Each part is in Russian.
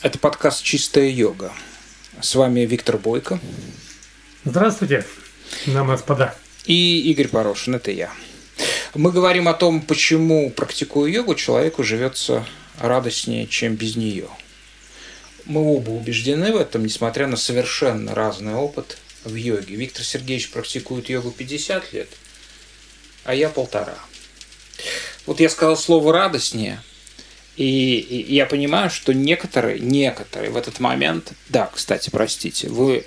Это подкаст «Чистая йога». С вами Виктор Бойко. Здравствуйте, и господа. И Игорь Порошин, это я. Мы говорим о том, почему, практикуя йогу, человеку живется радостнее, чем без нее. Мы оба убеждены в этом, несмотря на совершенно разный опыт в йоге. Виктор Сергеевич практикует йогу 50 лет, а я полтора. Вот я сказал слово «радостнее», и я понимаю, что некоторые, некоторые в этот момент, да, кстати, простите, вы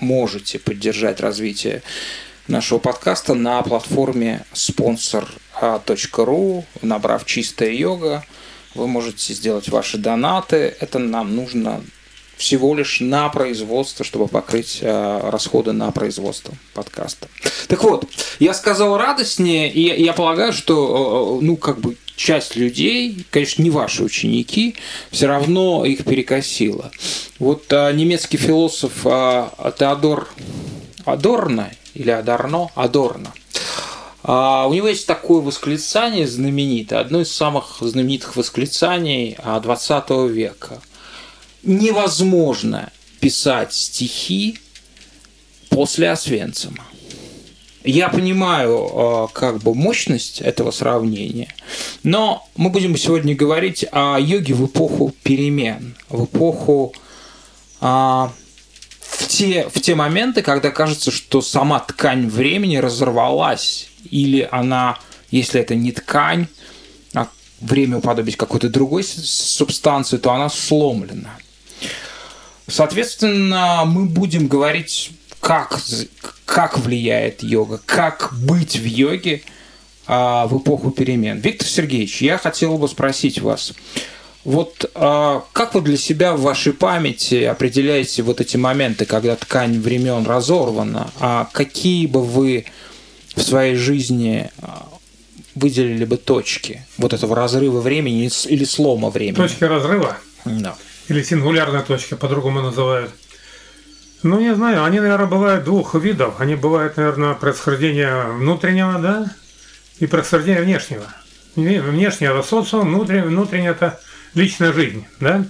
можете поддержать развитие нашего подкаста на платформе sponsor.ru, набрав «Чистая йога», вы можете сделать ваши донаты. Это нам нужно всего лишь на производство, чтобы покрыть э, расходы на производство подкаста. Так вот, я сказал радостнее, и я полагаю, что, э, ну, как бы часть людей, конечно, не ваши ученики, все равно их перекосило. Вот э, немецкий философ э, Теодор Адорно, или Адорно, Адорно, а, у него есть такое восклицание знаменитое, одно из самых знаменитых восклицаний 20 века – невозможно писать стихи после Освенцима. Я понимаю э, как бы мощность этого сравнения, но мы будем сегодня говорить о йоге в эпоху перемен, в эпоху а, в те, в те моменты, когда кажется, что сама ткань времени разорвалась, или она, если это не ткань, а время уподобить какой-то другой субстанции, то она сломлена. Соответственно, мы будем говорить, как, как влияет йога, как быть в йоге а, в эпоху перемен. Виктор Сергеевич, я хотел бы спросить вас, вот а, как вы для себя в вашей памяти определяете вот эти моменты, когда ткань времен разорвана, а какие бы вы в своей жизни а, выделили бы точки вот этого разрыва времени или слома времени? Точки разрыва? Да или сингулярная точка, по-другому называют. Ну, не знаю, они, наверное, бывают двух видов. Они бывают, наверное, происхождения внутреннего, да, и происхождения внешнего. Внешнее – это внутреннее, внутреннее – это личная жизнь, да.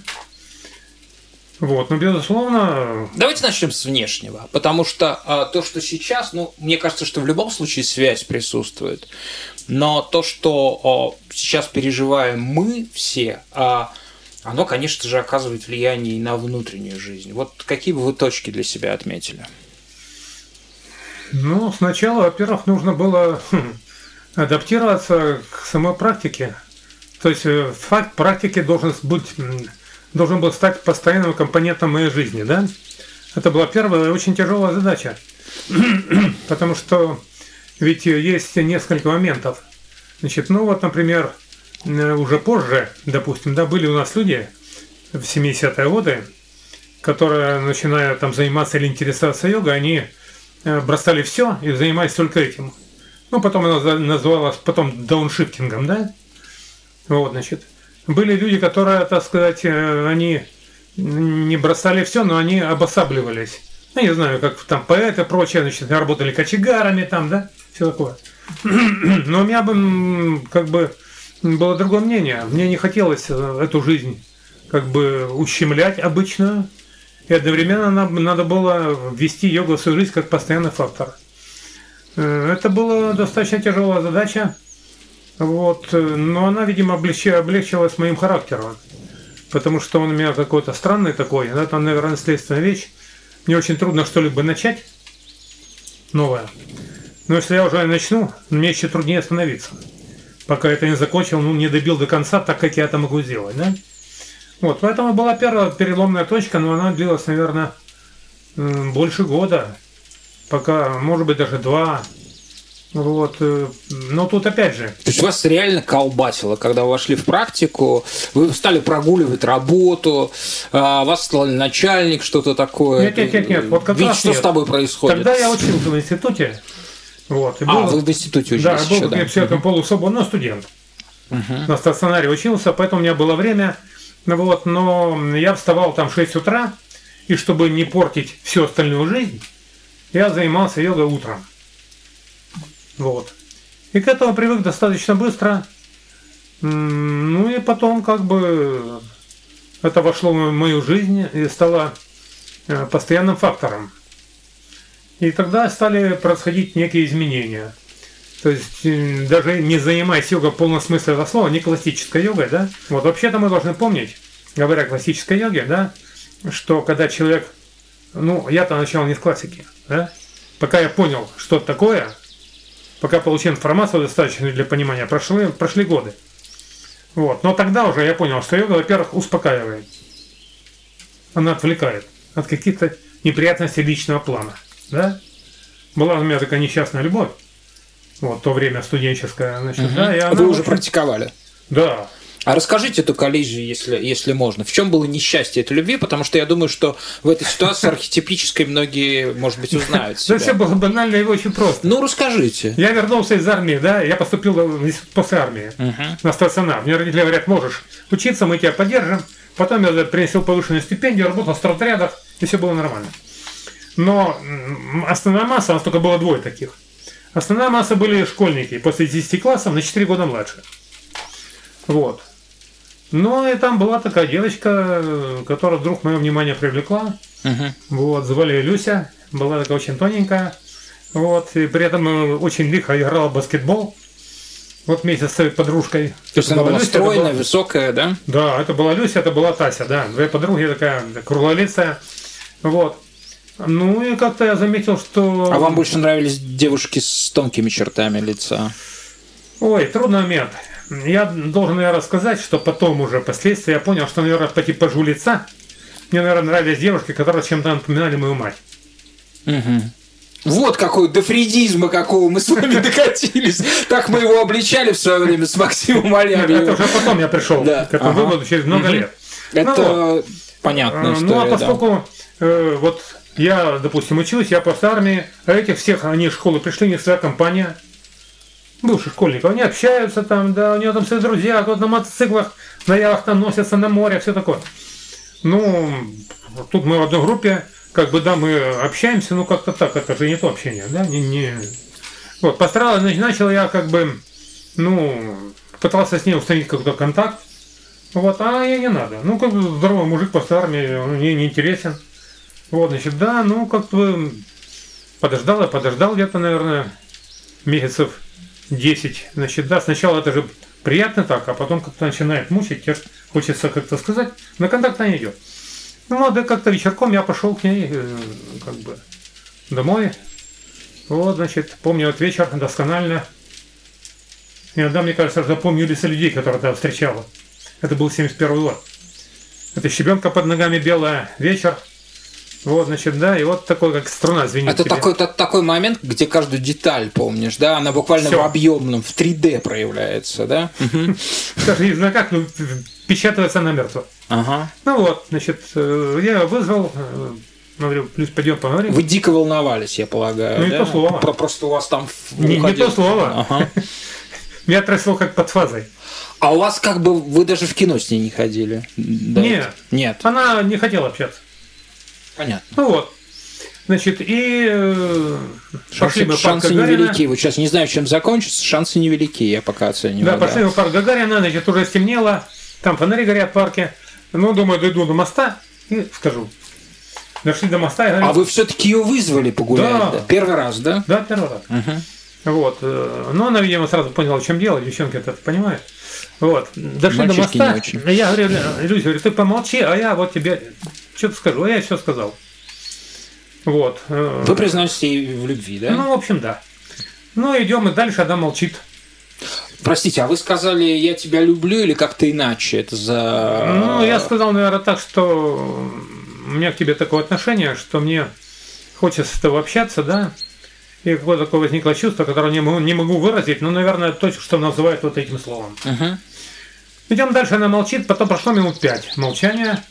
Вот, ну, безусловно... Давайте начнем с внешнего, потому что а, то, что сейчас, ну, мне кажется, что в любом случае связь присутствует, но то, что а, сейчас переживаем мы все, а, оно, конечно же, оказывает влияние и на внутреннюю жизнь. Вот какие бы вы точки для себя отметили? Ну, сначала, во-первых, нужно было хм, адаптироваться к самой практике. То есть э, факт практики должен быть, должен был стать постоянным компонентом моей жизни, да? Это была первая очень тяжелая задача. Потому что ведь есть несколько моментов. Значит, ну вот, например, Э, уже позже, допустим, да, были у нас люди в 70-е годы, которые, начиная там заниматься или интересоваться йогой, они э, бросали все и занимались только этим. Ну, потом она называлась потом дауншифтингом, да? Вот, значит. Были люди, которые, так сказать, э, они не бросали все, но они обосабливались. Ну, не знаю, как там поэты и прочее, значит, работали кочегарами там, да, все такое. Но у меня бы, как бы, было другое мнение. Мне не хотелось э, эту жизнь как бы ущемлять обычную. И одновременно нам надо было ввести йогу в свою жизнь как постоянный фактор. Э, это была достаточно тяжелая задача. Вот. Но она, видимо, облегчилась моим характером. Потому что он у меня какой-то странный такой. Это, наверное, наследственная вещь. Мне очень трудно что-либо начать новое. Но если я уже начну, мне еще труднее остановиться пока это не закончил, ну, не добил до конца, так как я это могу сделать, да? Вот, поэтому была первая переломная точка, но она длилась, наверное, больше года, пока, может быть, даже два. Вот, э, но тут опять же. То есть вас реально колбасило, когда вы вошли в практику, вы стали прогуливать работу, а, вас стал начальник, что-то такое. Нет, нет, нет, нет. Вот как Ведь раз что нет. с тобой происходит? Когда я учился в институте, вот. И а, был, вы в институте учились Да, еще, был да. психом полусвободный, но студент. Угу. На стационаре учился, поэтому у меня было время. Вот, но я вставал там в 6 утра, и чтобы не портить всю остальную жизнь, я занимался йогой утром. Вот. И к этому привык достаточно быстро. Ну и потом как бы это вошло в мою жизнь и стало э, постоянным фактором. И тогда стали происходить некие изменения. То есть э, даже не занимаясь йогой в полном смысле этого слова, не классической йогой, да, вот вообще-то мы должны помнить, говоря о классической йоге, да, что когда человек, ну, я-то начал не с классики, да, пока я понял, что такое, пока получил информацию достаточную для понимания, прошли, прошли годы. Вот. Но тогда уже я понял, что йога, во-первых, успокаивает. Она отвлекает от каких-то неприятностей личного плана. Да? Была у меня такая несчастная любовь. Вот, то время студенческое. Значит, Мгм. да, и она Вы уже практиковали. Да. А расскажите эту коллизию, если, если можно. В чем было несчастье этой любви? Потому что я думаю, что в этой ситуации архетипической многие, может быть, узнают Да все себя. было банально и очень просто. Ну, расскажите. Я вернулся из армии, да, я поступил после армии на стационар. Мне родители говорят, можешь учиться, мы тебя поддержим. Потом я принесел повышенную стипендию, работал в страотрядах, и все было нормально. Но основная масса, у нас только было двое таких. Основная масса были школьники после 10 классов на 4 года младше. Вот. Ну и там была такая девочка, которая вдруг мое внимание привлекла. Мгм. Вот, звали Люся, была такая очень тоненькая. Вот, и при этом э, очень лихо играла в баскетбол. Вот вместе с своей подружкой. То есть она была Люся, стройная, была- высокая, да? Да, это была Люся, это была Тася, да. Две подруги такая круглолицая. Вот. Ну и как-то я заметил, что... А вам больше нравились девушки с тонкими чертами лица? Ой, трудный момент. Я должен, наверное, сказать, что потом уже, впоследствии, я понял, что, наверное, по типажу лица мне, наверное, нравились девушки, которые чем-то напоминали мою мать. Мгм. Вот какой дофридизма, какого мы с вами докатились. Так мы его обличали в свое время с Максимом Нет, это Алябьевым. уже потом я пришел к этому выводу через много лет. Это понятная Э, история, Ну, а да. поскольку э, вот я, допустим, учился, я после армии, а этих всех, они из школы пришли, них своя компания, бывших школьников, они общаются там, да, у него там свои друзья, кто-то на мотоциклах, на яхтах носятся на море, все такое. Ну, тут мы в одной группе, как бы, да, мы общаемся, ну, как-то так, это же не то общение, да, не, не... Вот, постарался, начал я, как бы, ну, пытался с ней установить какой-то контакт, вот, а ей не надо. Ну, как бы здоровый мужик после армии, он ей не интересен. Вот, значит, да, ну, как бы подождал я, подождал где-то, наверное, месяцев 10. Значит, да, сначала это же приятно так, а потом как-то начинает мучить, тебе хочется как-то сказать, на контакт она идет. Ну, вот, как-то вечерком я пошел к ней, э, как бы, домой. Вот, значит, помню этот вечер досконально. Иногда, мне кажется, запомню лица людей, которые тогда встречала. Это был 71 год. Это щебенка под ногами белая, вечер. Вот, значит, да, и вот такой, как струна звенит. Это тебе. такой, это такой момент, где каждую деталь помнишь, да? Она буквально Всё. в объемном, в 3D проявляется, да? Даже не знаю как, ну, печатается намертво. Ага. Ну вот, значит, э, я вызвал, э, говорю, плюс пойдем поговорим. Вы дико волновались, я полагаю, Ну, не да? то слово. Про- Просто у вас там... Не- не то слово. Ага. Меня трясло как под фазой. А у вас как бы... Вы даже в кино с ней не ходили? до Нет. Нет. Она не хотела общаться. Понятно. Ну вот. Значит, и э, пошли Шансы, мы парк шансы Гагарина. невелики. Вот сейчас не знаю, чем закончится. Шансы невелики, я пока оцениваю. Да, пошли мы в парк Гагарина, значит, уже стемнело, там фонари горят в парке. Ну, думаю, дойду до моста и скажу. Дошли до моста и говорю, А вы все-таки ее вызвали погулять? Да. да? Первый раз, да? да, первый раз. Мгм. Вот. э, Но она, видимо, сразу поняла, в чем дело, девчонки это понимают. Вот. Дошли до моста. очень. Я говорю, «Ля- Люся, говорю, ты помолчи, а я вот тебе что-то скажу. А я все сказал. Вот. э, Вы признаетесь ей в любви, да? Ну, в общем, да. Ну, идем и дальше, она молчит. Простите, а вы сказали, я тебя люблю или как-то иначе? Это за... Ну, я сказал, наверное, так, что у меня к тебе такое отношение, что мне хочется с тобой общаться, да, и какое-то такое возникло чувство, которое не могу, не могу выразить, но, наверное, то, что называют вот этим словом. Мгм. Идем дальше, она молчит, потом прошло минут пять молчания,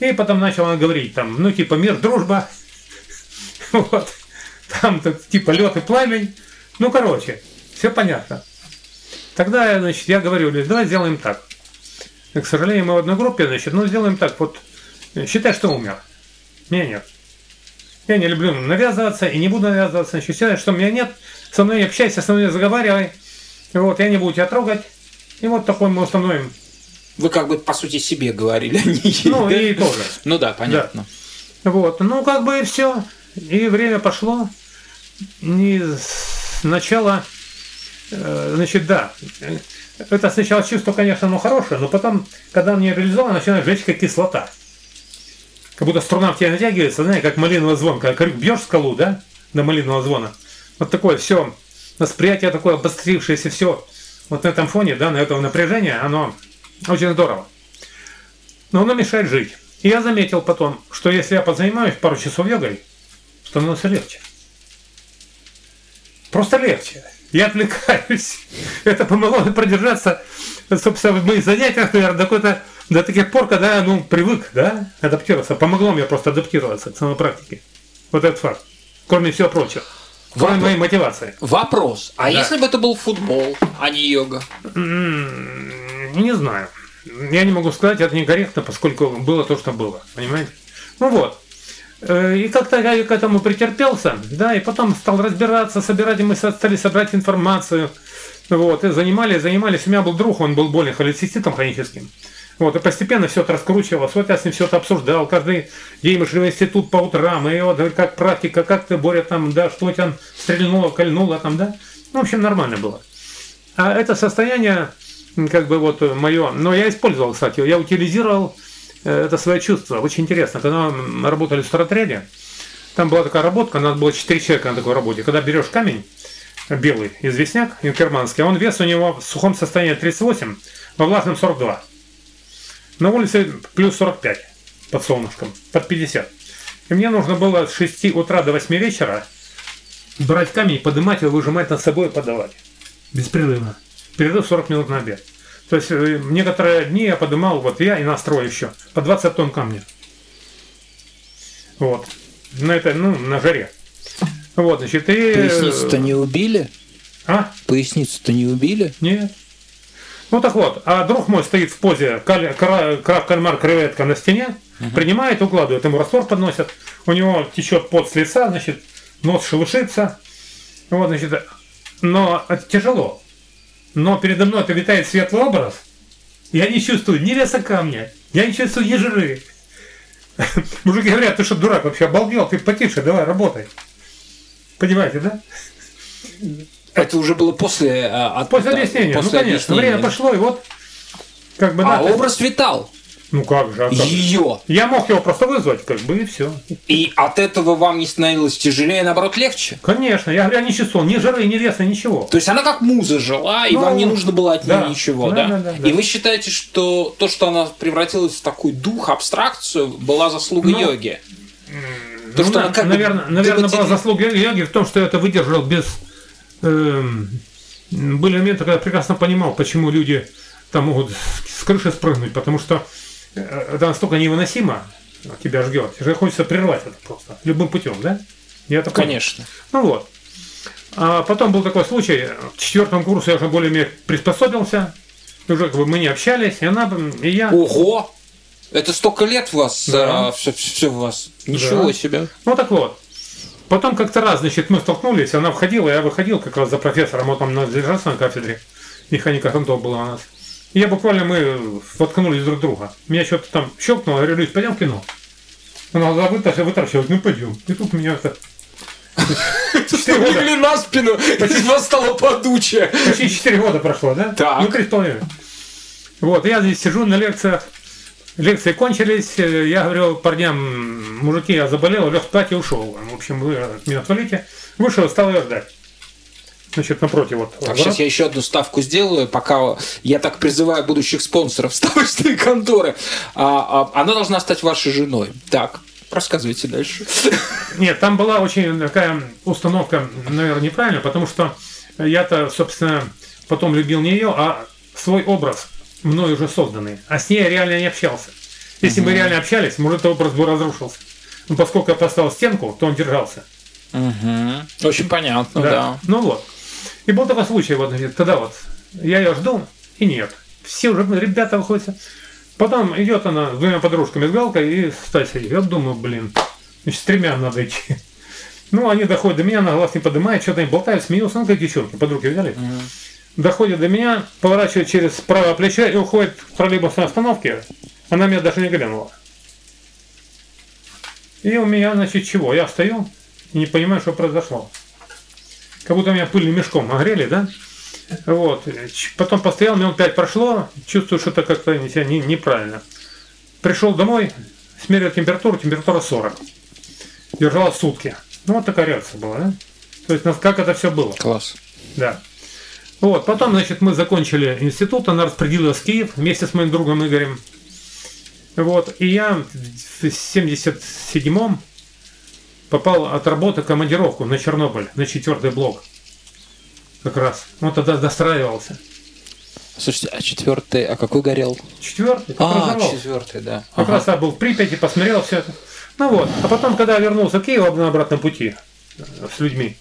и потом начала говорить, там, ну, типа, мир, дружба, вот, там, типа, лед и пламень, ну, короче, все понятно. Тогда, значит, я говорю, давай сделаем так. К сожалению, мы в одной группе, значит, ну, сделаем так, вот, считай, что умер. Меня нет. Я не люблю навязываться и не буду навязываться, значит, считай, что меня нет, со мной общайся, со мной заговаривай, вот, я не буду тебя трогать, и вот такой мы установим Вы как бы, по сути, себе говорили, а не ей, Ну, да? и тоже. Ну да, понятно. Вот, ну как бы и все. И время пошло. И сначала, э, значит, да, это сначала чувство, конечно, оно хорошее, но потом, когда оно не реализовано, начинает жечь как кислота. Как будто струна в тебя натягивается, знаете, как малиновый звон, крюк бьешь скалу, да, до малинового звона. Вот такое все, восприятие такое обострившееся все, вот на этом фоне, да, на этого напряжения, оно очень здорово. Но оно мешает жить. И я заметил потом, что если я позанимаюсь пару часов йогой, становится легче. Просто легче. Я отвлекаюсь. Это помогло продержаться, собственно, в моих занятиях, наверное, какой-то до таких пор, когда я ну, привык, да, адаптироваться. Помогло мне просто адаптироваться к самой практике. Вот этот факт. Кроме всего прочего. Кроме Вопрос. моей мотивации. Вопрос. А Да. если бы это был футбол, а не йога? Не знаю. Я не могу сказать, это некорректно, поскольку было то, что было. Понимаете? Ну вот. Э, И как-то я к этому претерпелся, да, и потом стал разбираться, собирать, и мы стали собрать информацию. Вот, и занимались, занимались. У меня был друг, он был болен холециститом хроническим. Вот, и постепенно все это раскручивалось. Вот я с ним все это обсуждал. Каждый день мы шли в институт по утрам. И вот как практика, как ты, Боря, там, да, что тебя стрельнуло, кольнуло там, да. Ну, в общем, нормально было. А это состояние, как бы вот мое, но я использовал, кстати, я утилизировал э, это свое чувство. Очень интересно, когда мы работали в старотряде, там была такая работка, надо было 4 человека на такой работе. Когда берешь камень, э, белый, известняк, инкерманский, он вес у него в сухом состоянии 38, во влажном 42. На улице плюс 45 под солнышком, под 50. И мне нужно было с 6 утра до 8 вечера брать камень, поднимать его, выжимать над собой и подавать. Беспрерывно. Перерыв 40 минут на обед. То есть э, некоторые дни я поднимал, вот я и настрой еще, по 20 тонн камня. Вот. На это, ну, на жаре. Вот, значит, и... э, Поясницу-то не убили? А? Поясницу-то не убили? Нет. Ну так вот, а друг мой стоит в позе каль- кра- краб, кальмар, креветка на стене, принимает, укладывает, ему раствор подносят, у него течет пот с лица, значит, нос шелушится, вот, значит, но это тяжело. Но передо мной это витает светлый образ, я не чувствую ни веса камня, я не чувствую ни жиры. Мужики говорят, ты что, дурак, вообще обалдел, ты потише, давай, работай. Понимаете, да? Это уже было после... а, от- После объяснения, после ну конечно, объяснения. время пошло, и вот, как бы, да, А образ витал. Ну как же, а как? Ее. Я мог его просто вызвать, как бы, и все. И от этого вам не становилось тяжелее, наоборот, легче? Конечно, я говорю, не чувствовал ни жары, ни веса, ничего. То есть она как муза жила, и Ну, вам не нужно было от нее да. ничего, Да, да? да, да, да. И вы считаете, что то, что она превратилась в такой дух, абстракцию, была заслуга Ну, йоги? То, что Ну, она как бы наверное, наверное, была заслуга йоги в том, что я это выдержал без... эм, были моменты, когда я прекрасно понимал, почему люди там могут с крыши спрыгнуть, потому что э, это настолько невыносимо тебя ждет, что хочется прервать это просто любым путем, да? Я это понял. Конечно. Ну вот. А потом был такой случай, в четвертом курсе я уже более-менее приспособился, уже как бы мы не общались, и она, и я... Ого! Это столько лет у вас, Да. все, все у вас. Ничего Да. себе. Ну так вот. Потом как-то раз, значит, мы столкнулись, она входила, я выходил как раз за профессором, он там задержался на кафедре, механика грунтов была у нас. И я буквально, мы воткнулись друг друга. Меня что-то там щелкнуло, я говорю, Люсь, пойдем в кино. Она глаза вытащила, вытащила, ну пойдем. И тут меня это... Года, Легли на спину, из вас стало подучее. почти четыре года прошло, да? Так. Ну, три с половиной. Вот, я здесь сижу на лекциях, лекции кончились, э, я говорю парням, мужики, я заболел, лег спать и ушел. В общем, вы от меня отвалите. Вышел, стал ее ждать. Значит, напротив вот. Так, ворот. сейчас я еще одну ставку сделаю, пока я так призываю будущих спонсоров ставочной конторы. А, а, она должна стать вашей женой. Так, рассказывайте дальше. Нет, там была очень такая установка, наверное, неправильная, потому что я-то, собственно, потом любил не ее, а свой образ, мной уже созданный. А с ней я реально не общался. Если бы реально общались, может, этот образ бы разрушился. Но поскольку я поставил стенку, то он держался. Очень понятно, да. Ну вот. И был такой случай, вот, тогда вот, я ее жду, и нет. Все уже ребята выходят. Потом идет она с двумя подружками с галкой и Стасей. Я думаю, блин, значит, с тремя надо идти. Ну, они доходят до меня, на глаз не поднимает, что-то они болтают, смеются, ну, как девчонки, подруги взяли. Доходит до меня, поворачивает через правое плечо и уходит к троллейбусной остановке. Она меня даже не глянула. И у меня, значит, чего? Я стою и не понимаю, что произошло. Как будто меня пыльным мешком огрели, да? Вот. Потом постоял, минут пять прошло, чувствую, что-то как-то себя не, неправильно. Пришел домой, смерил температуру, температура 40. Держала сутки. Ну, вот такая реакция была, да? То есть, как это все было. Класс. Да. Вот, потом, значит, мы закончили институт, она распределилась в Киев вместе с моим другом Игорем. Вот, и я в 77-м попал от работы командировку на Чернобыль, на четвертый блок. Как раз. Он тогда достраивался. Слушайте, а четвертый, а какой горел? Четвертый? А, четвертый, да. Как ага. раз я был в Припяти, посмотрел все это. Ну вот. А потом, когда я вернулся в Киев на обратном пути с людьми,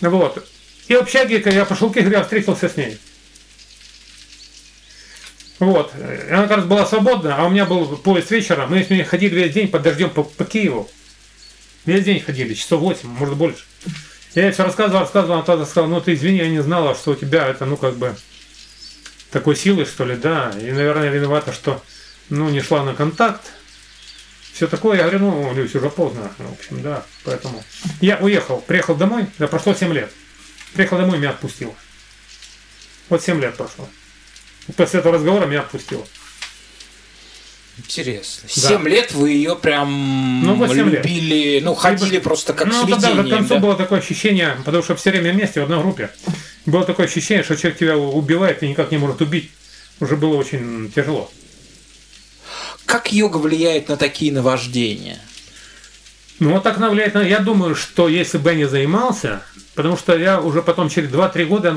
вот. И в общаге, когда я пошел к Игорю, я встретился с ней. Вот. Она, как раз, была свободна, а у меня был поезд вечера. Мы с ней ходили весь день под дождем по, по Киеву. Весь день ходили, часов 8, может больше. Я ей все рассказывал, рассказывал, она тогда сказала, ну ты извини, я не знала, что у тебя это, ну как бы, такой силы, что ли, да. И, наверное, виновата, что, ну, не шла на контакт. Все такое, я говорю, ну, Люсь, уже поздно. В общем, да, поэтому. Я уехал, приехал домой, да прошло 7 лет. Приехал домой, меня отпустил. Вот 7 лет прошло. После этого разговора меня отпустило. Интересно. Да. лет вы ее прям ну, любили, лет. ну, ходили просто как ну. Тогда к концу да? было такое ощущение, потому что все время вместе в одной группе. Было такое ощущение, что человек тебя убивает и никак не может убить. Уже было очень тяжело. Как йога влияет на такие наваждения? Ну, вот так влияет на... Я думаю, что если бы я не занимался, потому что я уже потом через 2-3 года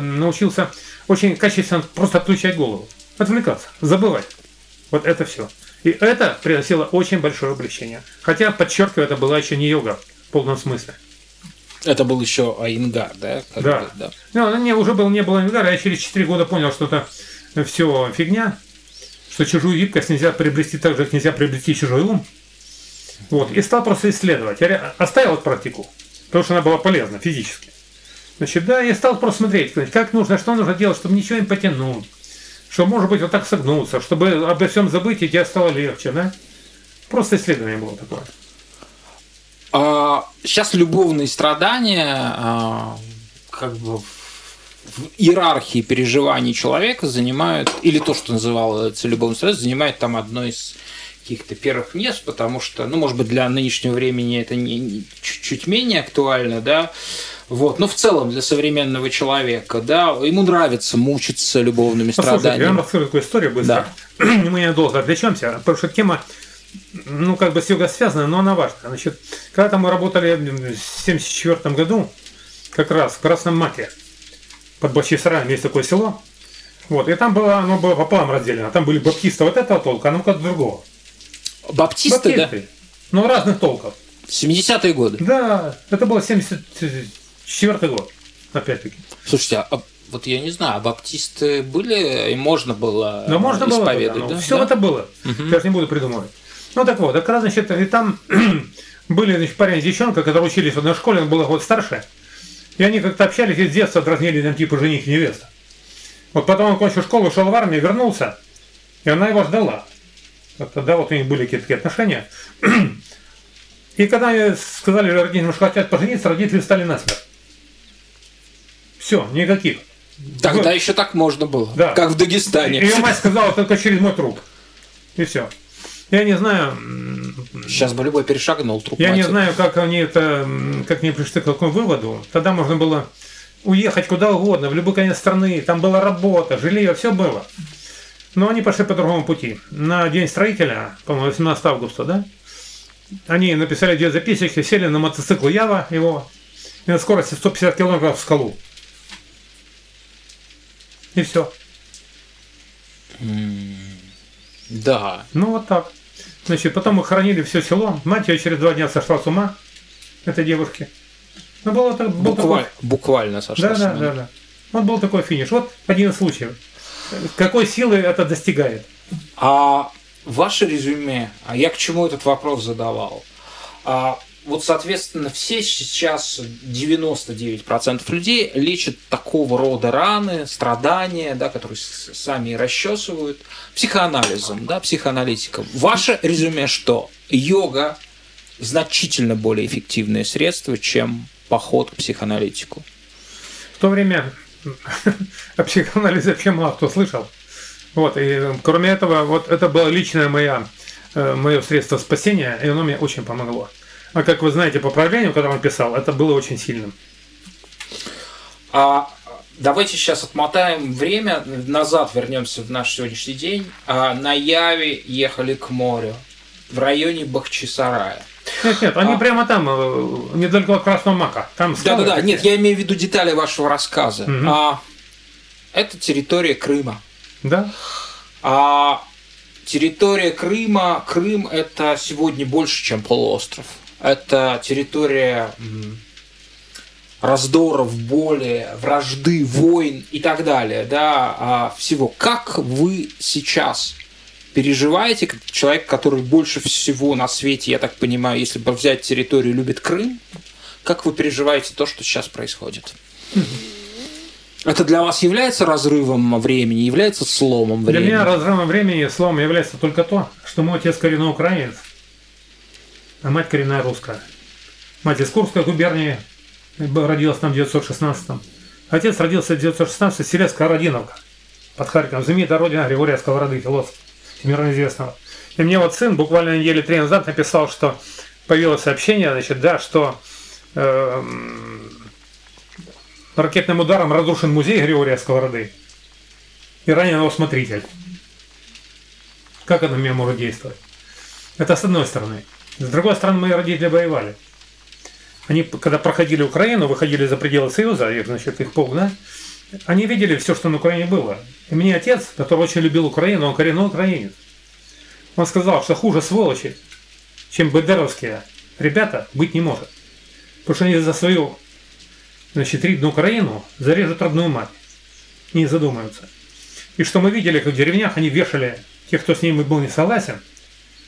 научился очень качественно просто отключать голову, отвлекаться, забывать. Вот это все. И это приносило очень большое облегчение. Хотя, подчеркиваю, это была еще не йога в полном смысле. Это был еще Айнгар, да? Как да. Бы, да. Ну, не, уже был, не было Айнгара, я через 4 года понял, что это все фигня, что чужую гибкость нельзя приобрести так же, как нельзя приобрести чужой ум. Вот. И стал просто исследовать. Я оставил практику, потому что она была полезна физически. Значит, да, я стал просто смотреть, как нужно, что нужно делать, чтобы ничего не потянуть, что может быть вот так согнуться, чтобы обо всем забыть, и тебе стало легче, да? Просто исследование было такое. А, сейчас любовные страдания а, как бы в иерархии переживаний человека занимают, или то, что называлось любовным страданием, занимает там одно из каких-то первых мест, потому что, ну, может быть, для нынешнего времени это не, не, чуть-чуть менее актуально, да, вот. Но в целом для современного человека, да, ему нравится мучиться любовными Послушайте, страданиями. Я вам расскажу такую историю быстро. Да. Мы недолго отвлечемся, потому что тема, ну, как бы с йогой связана, но она важна. Значит, когда мы работали в 1974 году, как раз в Красном Маке, под Бахчисараем есть такое село, вот, и там было, оно было пополам разделено. Там были баптисты вот этого толка, а ну как другого. Баптисты, Баптисты, да? Ну, разных толков. 70-е годы. Да, это было 70 Четвертый год, опять-таки. Слушайте, а вот я не знаю, а баптисты были, и можно было да, можно исповедовать, было, да? Все да? это было. Угу. Я же не буду придумывать. Ну так вот, как раз, значит, и там были значит, парень и девчонка, которые учились в одной школе, он был год старше. И они как-то общались и с детства дразнили там типа жених и невеста. Вот потом он кончил школу, ушел в армию, вернулся, и она его ждала. Тогда вот у них были какие-то такие отношения. И когда сказали родителям, что хотят пожениться, родители стали насмерть. Все, никаких. Тогда еще так можно было. Да. Как в Дагестане. Ее мать сказала только через мой труп. И все. Я не знаю. Сейчас бы любой перешагнул труп. Я матери. не знаю, как они это, как они пришли к какому выводу. Тогда можно было уехать куда угодно, в любой конец страны. Там была работа, жилье, все было. Но они пошли по другому пути. На день строителя, по-моему, 18 августа, да? Они написали две записки, сели на мотоцикл Ява его, и на скорости 150 км в скалу. И все. Да. Ну вот так. Значит, потом мы хоронили все село. Мать ее через два дня сошла с ума, этой девушки. Ну, было, был Букваль, такой... Буквально сошла да, с ума. Да, да, да. Вот был такой финиш. Вот один из случаев. Какой силы это достигает? А ваше резюме, а я к чему этот вопрос задавал? А вот, соответственно, все сейчас 99% людей лечат такого рода раны, страдания, да, которые сами расчесывают, психоанализом, да, психоаналитиком. Ваше резюме что? Йога значительно более эффективное средство, чем поход к психоаналитику. В то время о психоанализе вообще мало кто слышал. Вот, и кроме этого, вот это было личное моя, э, мое средство спасения, и оно мне очень помогло. А как вы знаете, по правлению, которое он писал, это было очень сильным. А давайте сейчас отмотаем время, назад вернемся в наш сегодняшний день. А, на Яве ехали к морю, в районе Бахчисарая. Нет, нет, они а... прямо там, э, недалеко от Красного Мака. Там да, да, да. Нет, я имею в виду детали вашего рассказа. Угу. А, это территория Крыма. Да. А территория Крыма, Крым это сегодня больше, чем полуостров. Это территория раздоров, боли, вражды, войн и так далее, да, а всего. Как вы сейчас переживаете, как человек, который больше всего на свете, я так понимаю, если бы взять территорию, любит Крым, как вы переживаете то, что сейчас происходит? Это для вас является разрывом времени, является сломом времени? Для меня разрывом времени и сломом является только то, что мой отец коренной украинец, а мать коренная русская. Мать из Курской губернии, родилась там в 1916 Отец родился в 1916 в селе Скородиновка под Харьковом. Знаменитая родина Григория Сковороды, философа, всемирно известного. И мне вот сын буквально недели три назад написал, что появилось сообщение, значит, да, что э, ракетным ударом разрушен музей Григория Сковороды и ранен его смотритель. Как это на меня может действовать? Это с одной стороны. С другой стороны, мои родители воевали. Они, когда проходили Украину, выходили за пределы Союза, их, значит, их полгода, они видели все, что на Украине было. И мне отец, который очень любил Украину, он коренной украинец. Он сказал, что хуже сволочи, чем бендеровские ребята, быть не может. Потому что они за свою значит, ридную Украину зарежут родную мать. Не задумаются. И что мы видели, как в деревнях они вешали тех, кто с ними был не согласен,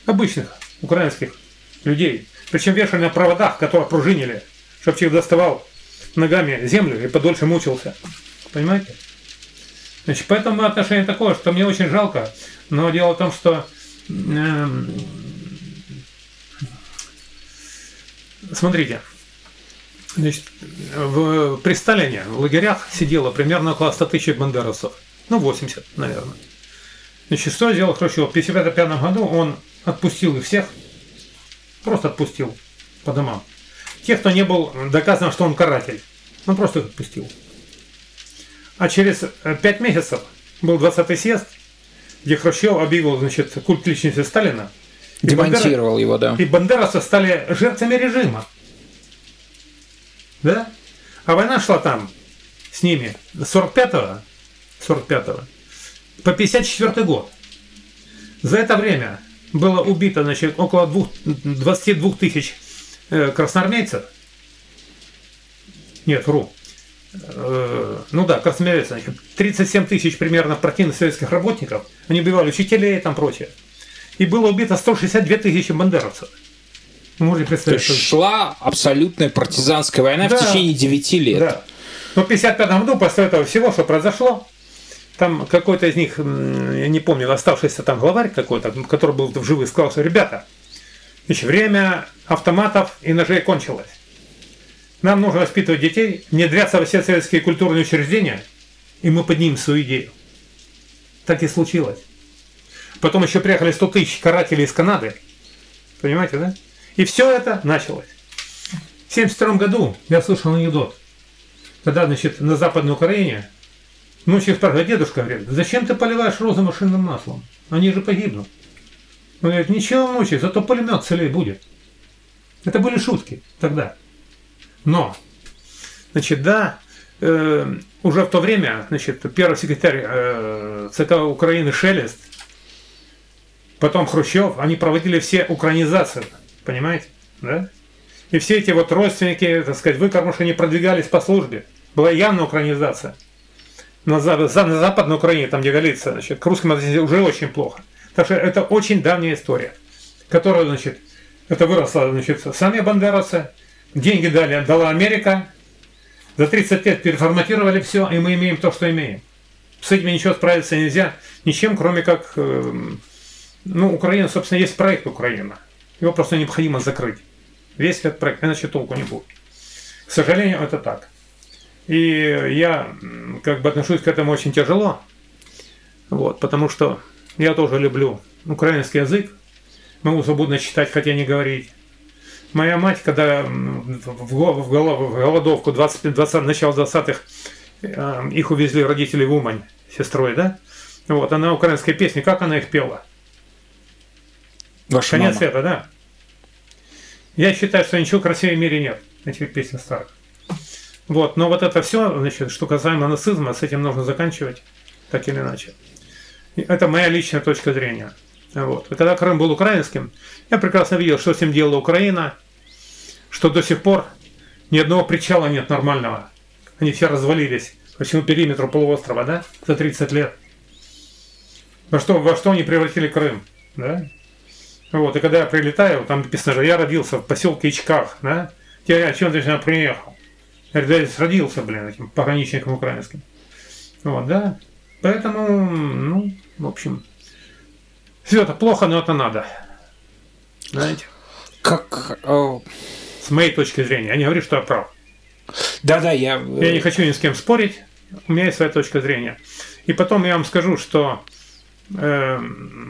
обычных украинских людей. Причем вешали на проводах, которые пружинили, чтобы человек доставал ногами землю и подольше мучился. Понимаете? Значит, поэтому отношение такое, что мне очень жалко, но дело в том, что э, смотрите, значит, в, при Сталине в лагерях сидело примерно около 100 тысяч бандерасов. Ну, 80, наверное. Значит, что сделал Хрущев? В 1955 году он отпустил их всех, Просто отпустил по домам. Тех, кто не был доказан, что он каратель. Он просто отпустил. А через э, пять месяцев был 20-й съезд, где Хрущев объявил значит, культ личности Сталина. Демонтировал Бандера... его, да. И бандерасы стали жертвами режима. Да? А война шла там с ними с 45-го 45 по 54 год. За это время было убито значит, около 2, 22 тысяч э, красноармейцев. Нет, вру. Э, ну да, значит, 37 тысяч примерно противных советских работников. Они убивали учителей и там прочее. И было убито 162 тысячи бандеровцев. Вы можете представить, То есть что... шла абсолютная партизанская война да, в течение 9 лет. Да. Но в 1955 году, после этого всего, что произошло, там какой-то из них, я не помню, оставшийся там главарь какой-то, который был в живых, сказал, что ребята, значит, время автоматов и ножей кончилось. Нам нужно воспитывать детей, внедряться во все советские культурные учреждения, и мы поднимем свою идею. Так и случилось. Потом еще приехали 100 тысяч карателей из Канады. Понимаете, да? И все это началось. В 1972 году я слышал анекдот. Когда, значит, на Западной Украине ну, все спрашивают, дедушка говорит, зачем ты поливаешь розы машинным маслом? Они же погибнут. Он говорит, ничего мучай, зато пулемет целее будет. Это были шутки тогда. Но, значит, да, э, уже в то время, значит, первый секретарь э, ЦК Украины Шелест, потом Хрущев, они проводили все украинизации, понимаете, да? И все эти вот родственники, так сказать, вы, потому что они продвигались по службе. Была явная украинизация на, за, на Западной Украине, там где Галиция, значит, к русским относились уже очень плохо. Так что это очень давняя история, которая, значит, Это выросло, значит, сами бандеровцы, деньги дали, дала Америка, за 30 лет переформатировали все, и мы имеем то, что имеем. С этим ничего справиться нельзя, ничем, кроме как, э, ну, Украина, собственно, есть проект Украина. Его просто необходимо закрыть. Весь этот проект, иначе толку не будет. К сожалению, это так. И я как бы отношусь к этому очень тяжело, вот, потому что я тоже люблю украинский язык, могу свободно читать, хотя не говорить. Моя мать, когда в голодовку 20, 20, начала 20-х э, их увезли родители в Умань, сестрой, да? Вот, она украинская песня, как она их пела? Ваша Конец мама. света, да. Я считаю, что ничего красивее в мире нет, этих песен старых. Вот, но вот это все, значит, что касаемо нацизма, с этим нужно заканчивать, так или иначе. Это моя личная точка зрения. Вот. И когда Крым был украинским, я прекрасно видел, что с ним делала Украина, что до сих пор ни одного причала нет нормального. Они все развалились по всему периметру полуострова, да, за 30 лет. Во что, во что они превратили Крым, да? Вот, и когда я прилетаю, там написано же, я родился в поселке Ичках, да? Я, о чем ты сюда приехал? Я да, родился, блин, этим пограничником украинским. Вот, да. Поэтому, ну, в общем, все это плохо, но это надо. Знаете? Как... э, С моей точки зрения. Я не говорю, что я прав. Да-да, я... Я не хочу ни с кем спорить. У меня есть своя точка зрения. И потом я вам скажу, что э,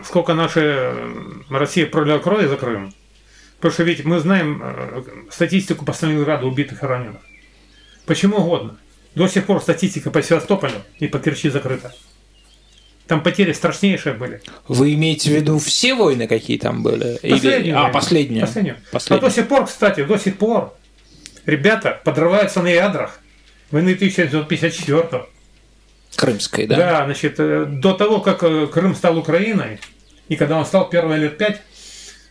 сколько наша Россия пролила крови за Крым. Потому что ведь мы знаем э, статистику по Сталинграду убитых и раненых. Почему угодно. До сих пор статистика по Севастополю и по Керчи закрыта. Там потери страшнейшие были. Вы имеете в виду все войны, какие там были? Или... Последнюю А, войну. последнюю. Последнюю. Последнюю. А до сих пор, кстати, до сих пор ребята подрываются на ядрах войны 1954 Крымской, да? Да, значит, э, до того, как э, Крым стал Украиной, и когда он стал первые лет пять,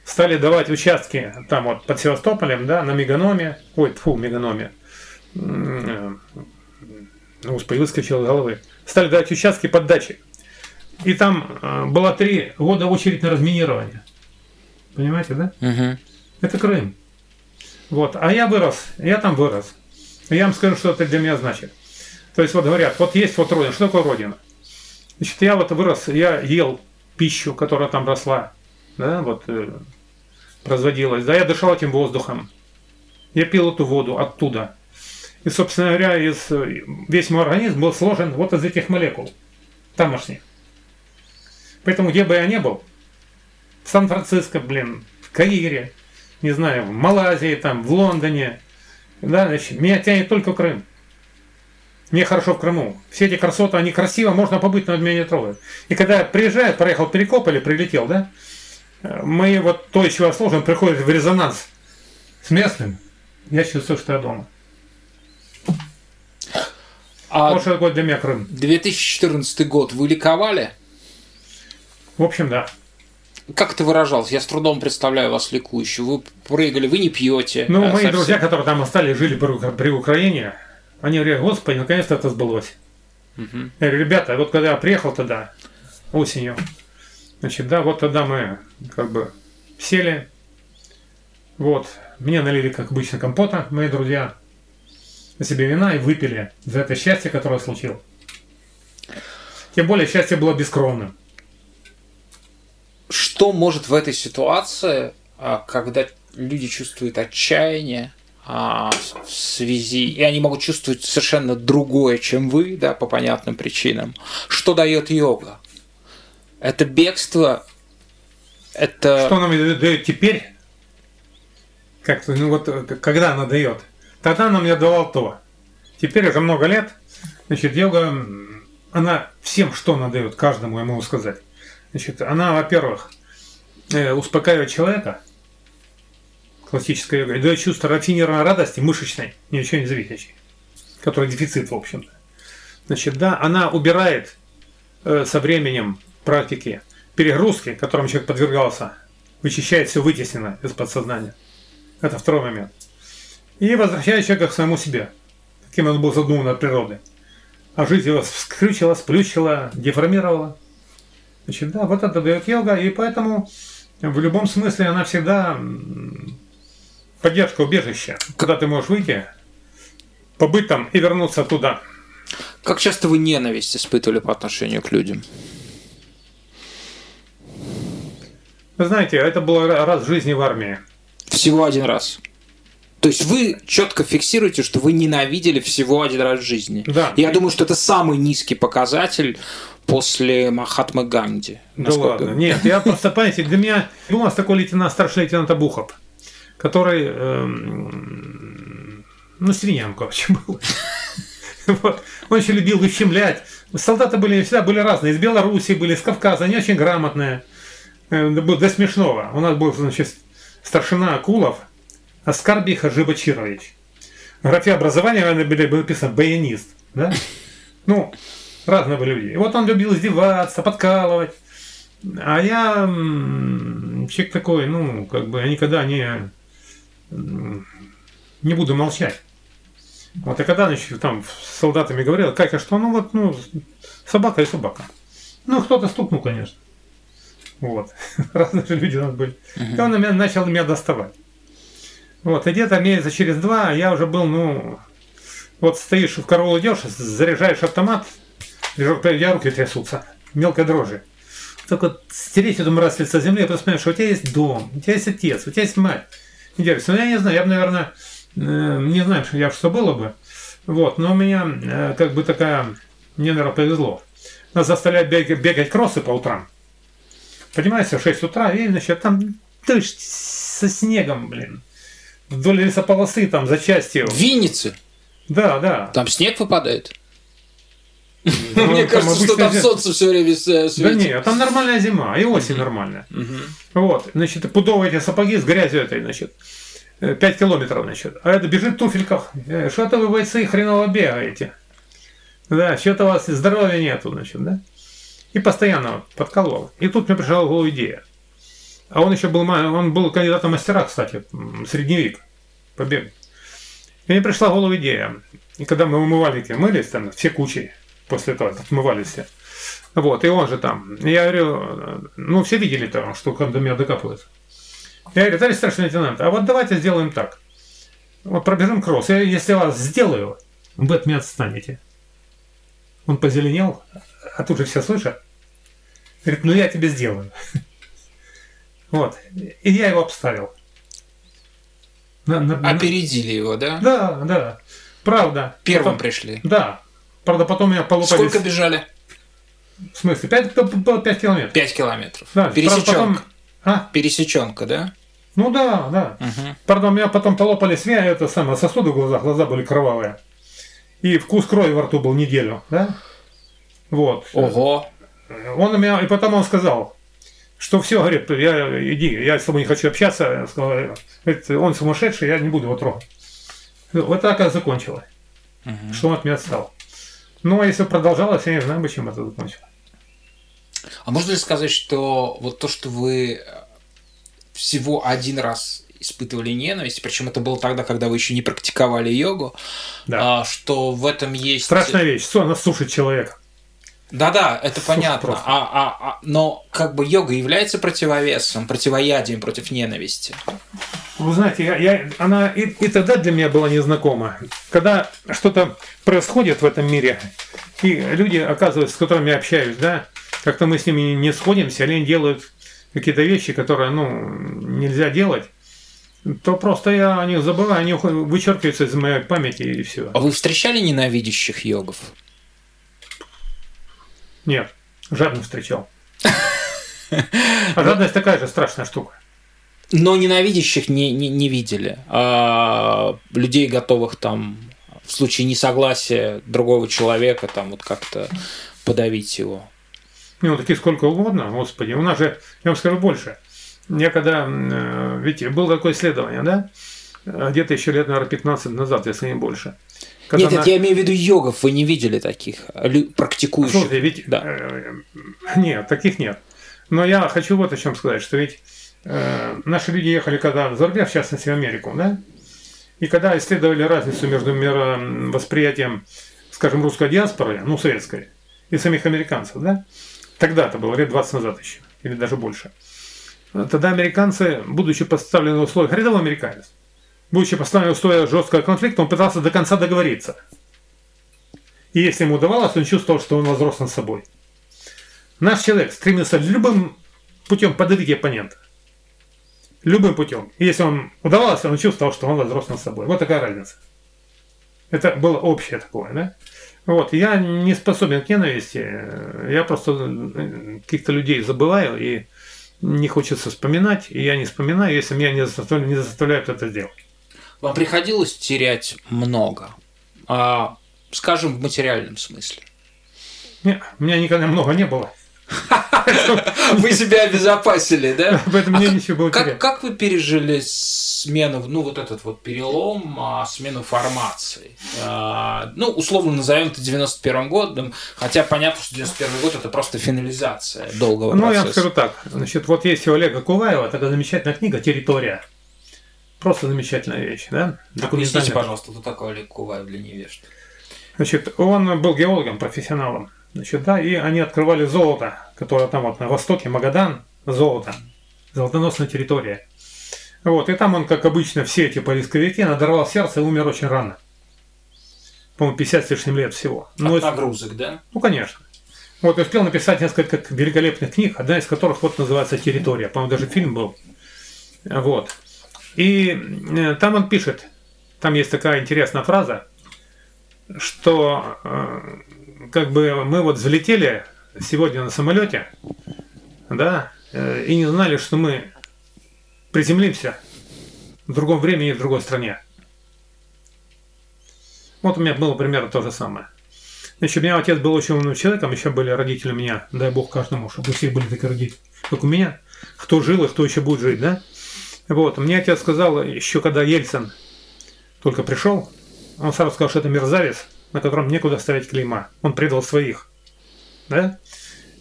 стали давать участки там вот под Севастополем, да, на Меганоме, ой, фу, Меганоме, э, господи, выскочил из головы, стали давать участки под дачи. И там э, была три года очередь на разминирование. Понимаете, да? Мгм. Это Крым. Вот. А я вырос, я там вырос. Я вам скажу, что это для меня значит. То есть вот говорят, вот есть вот Родина. Что такое Родина? Значит, я вот вырос, я ел пищу, которая там росла, да, вот э, производилась, да, я дышал этим воздухом, я пил эту воду оттуда. И, собственно говоря, из, э, весь мой организм был сложен вот из этих молекул тамошних. Поэтому где бы я ни был, в Сан-Франциско, блин, в Каире, не знаю, в Малайзии, там, в Лондоне, да, значит, меня тянет только Крым. Мне хорошо в Крыму. Все эти красоты, они красиво, можно побыть, но меня не трогают. И когда я приезжаю, проехал Перекоп или прилетел, да, мы вот то, из чего сложим, приходит в резонанс с местным, я чувствую, что я дома. А Вот что такое для меня Крым. 2014 год вы ликовали? В общем, да. Как это выражалось? Я с трудом представляю вас ликующую. Вы прыгали, вы не пьете. Ну, а мои совсем- друзья, которые там остались, жили при, при Украине, они говорят, господи, наконец-то это сбылось. Мгм. Я говорю, ребята, вот когда я приехал тогда, осенью, значит, да, вот тогда мы как бы сели, вот, мне налили, как обычно, компота, мои друзья, на себе вина и выпили за это счастье, которое случилось. Тем более счастье было бескровным. Что может в этой ситуации, а, когда люди чувствуют отчаяние а, в связи, и они могут чувствовать совершенно другое, чем вы, да, по понятным причинам. Что дает йога? Это бегство, это... Что нам дает теперь? Как ну вот э, когда она дает? Тогда она мне давал то. Теперь уже много лет. Значит, йога, она всем что она дает, каждому я могу сказать. Значит, она, во-первых, э, успокаивает человека, классическая йога, и дает чувство рафинированной радости, мышечной, ни от чего не зависящей, который дефицит, в общем-то. Значит, да, она убирает э, со временем практики перегрузки, которым человек подвергался, вычищает все вытеснено из подсознания. Это второй момент. И возвращает человека к самому себе, каким он был задуман от природы. А жизнь его скрючила, сплющила, деформировала. Значит, да, вот это дает йога, и поэтому в любом смысле она всегда поддержка убежища, куда ты можешь выйти, побыть там и вернуться туда. Как часто вы ненависть испытывали по отношению к людям? Вы знаете, это было раз в жизни в армии. Всего один раз. То есть вы четко фиксируете, что вы ненавидели всего один раз в жизни. Да. Я думаю, что это самый низкий показатель после Махатмы Ганди. Да ладно. Нет, я просто, понимаете, для меня был у нас такой лейтенант, старший лейтенант Абухов, который, эм, ну, свиньям, короче, был. Вот. Он еще любил ущемлять. Солдаты были всегда были разные. Из Белоруссии были, из Кавказа, они очень грамотные. Э, До смешного. У нас был, значит, старшина Акулов, Аскарбиха Живочирович. В графе образования наверное, было написано «баянист». Да? Ну, разные были люди. И вот он любил издеваться, подкалывать. А я человек такой, ну, как бы я никогда не, не буду молчать. Вот, и когда, значит, там с солдатами говорил, как, а что, ну вот, ну, собака и собака. Ну, кто-то стукнул, конечно. Вот. Разные же люди у нас были. И он меня, начал меня доставать. Вот, и где-то месяца через два я уже был, ну, вот стоишь в караул идешь, заряжаешь автомат, у тебя руки трясутся, мелкой дрожи. Только вот стереть эту мразь с лица земли, я просто понимаю, что у тебя есть дом, у тебя есть отец, у тебя есть мать. И держишься. Ну, я не знаю, я бы, наверное, э, не знаю, что, я, что было бы. Вот, но у меня э, как бы такая, мне, наверное, повезло. Нас заставляют бегать, бегать кроссы по утрам. Понимаете, в 6 утра, и, значит, там дождь со снегом, блин. Вдоль лесополосы, там, за частью. В Виннице Да, да. там снег выпадает. Ну, Мне кажется, что там солнце все время Да светит. нет, там нормальная зима, и осень нормальная. Вот, значит, пудовые эти сапоги с грязью этой, значит, 5 километров, значит. А это бежит в туфельках. Э, Что-то вы, бойцы, хреново бегаете. Да, что-то у вас здоровья нету, значит, да? И постоянно подколол. И тут мне пришла в голову идея. А он еще был, он был кандидатом в мастера, кстати, средневек, побег. И мне пришла в голову идея. И когда мы эти, мылись там, все кучей, после этого отмывались все. Вот, и он же там. Я говорю, ну, все видели там, что он до меня докапывается. Я говорю, товарищ старший лейтенант, а вот давайте сделаем так. Вот пробежим кросс. Я, если я вас сделаю, вы от меня отстанете. Он позеленел, а тут же все слышат. Говорит, ну я тебе сделаю. Вот. И я его обставил. На- на- Опередили его, да? Да, да. Правда. Первым Потом- пришли. Да. Правда, потом меня полупались. Сколько бежали? В смысле? 5, километров. Пять километров. Да, правда, Пересеченка. потом- А? Пересеченка, да? Ну да, да. Мгм. Правда, у меня потом полопали свя, это самое, сосуды в глазах, глаза были кровавые. И вкус крови во рту был неделю, да? Вот. Ого. Он у меня, и потом он сказал, что все, говорит, я, иди, я с тобой не хочу общаться. Я сказал, говорит, он сумасшедший, я не буду его трогать. Вот так это закончилось, Мгм. что он от меня отстал. Ну, а если бы продолжалось, я не знаю, бы, чем это закончилось. А можно ли сказать, что вот то, что вы э, всего один раз испытывали ненависть, причем это было тогда, когда вы еще не практиковали йогу, Да. а, что в этом есть... Страшная вещь, что она сушит человека. Да-да, это Слушай, понятно. просто. А, а, а, но как бы йога является противовесом, противоядием против ненависти. Вы знаете, я, я- она и, и тогда для меня была незнакома. Когда что-то происходит в этом мире, и люди, оказывается, с которыми я общаюсь, да, как-то мы с ними не сходимся, или они делают какие-то вещи, которые, ну, нельзя делать, то просто я о них забываю, они вычеркиваются из моей памяти и все. А вы встречали ненавидящих йогов? Нет, жадно встречал. А жадность такая же страшная штука. Но ненавидящих не, не, не видели. А людей, готовых там в случае несогласия другого человека там вот как-то подавить его. Ну, таких сколько угодно, господи. У нас же, я вам скажу больше. Я когда, э, ведь было такое исследование, да? Э, Где-то еще лет, наверное, 15 назад, если не больше. Когда Нет, на- нет, я имею в виду йогов, вы не видели таких а практикующих. Слушайте, ведь... Да. э, нет, таких нет. Но я хочу вот о чем сказать, что ведь э, наши люди ехали когда за рубеж, в частности, в Америку, да? И когда исследовали разницу между мировосприятием, скажем, русской диаспоры, ну, советской, и самих американцев, да? Тогда-то было, лет 20 назад еще, или даже больше. Тогда американцы, будучи поставлены в условиях, рядовой американец, будучи постоянно условия жесткого конфликта, он пытался до конца договориться. И если ему удавалось, он чувствовал, что он возрос над собой. Наш человек стремился любым путем подавить оппонента. Любым путем. И если он удавалось, он чувствовал, что он возрос над собой. Вот такая разница. Это было общее такое, да? Вот, я не способен к ненависти, я просто э, каких-то людей забываю и не хочется вспоминать, и я не вспоминаю, если меня не заставляют, не заставляют это сделать. Вам приходилось терять много, а, скажем, в материальном смысле? Нет, у меня никогда много не было. Вы себя обезопасили, да? Поэтому мне ничего было как, как вы пережили смену, ну, вот этот вот перелом, а, смену формации? А, ну, условно назовем это 91 годом, хотя понятно, что 91 год это просто финализация долгого ну, процесса. Ну, я скажу так. Значит, вот есть у Олега Куваева такая замечательная книга «Территория». Просто замечательная вещь, да? Объясните, пожалуйста, кто такой Олег Куваев для невежд? Значит, он был геологом, профессионалом. Значит, да, и они открывали золото, которое там вот на востоке, Магадан, золото, золотоносная территория. Вот, и там он, как обычно, все эти поисковики, надорвал сердце и умер очень рано. По-моему, 50 с лишним лет всего. Ну, От нагрузок, да? Ну, конечно. Вот, и успел написать несколько великолепных книг, одна из которых вот называется «Территория». По-моему, даже фильм был. Вот. И э, там он пишет, там есть такая интересная фраза, что э, как бы мы вот взлетели сегодня на самолете, да, э, и не знали, что мы приземлимся в другом времени и в другой стране. Вот у меня было примерно то же самое. Значит, у меня отец был очень умным человеком, еще были родители у меня, дай бог каждому, чтобы у всех были такие родители, как у меня. Кто жил и кто еще будет жить, да? Вот, мне отец сказал, еще когда Ельцин только пришел, он сразу сказал, что это мерзавец, на котором некуда ставить клейма. Он предал своих. Да?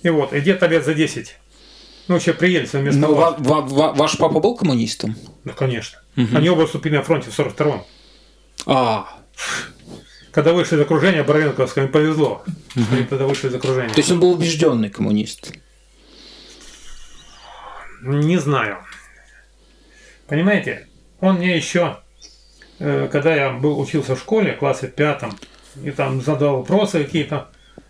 И вот, и где-то лет за 10. Ну, вообще при Ельцине вместо Но ва- ва- ва- ваш папа был коммунистом? Да, конечно. Угу. Они оба вступили на фронте в 42-м. А. Когда вышли из окружения Боровенковского, им повезло. Угу. Они тогда вышли из окружения. То есть он был убежденный коммунист? Не знаю. Понимаете, он мне еще, э, когда я был, учился в школе, классе пятом, и там задал вопросы какие-то.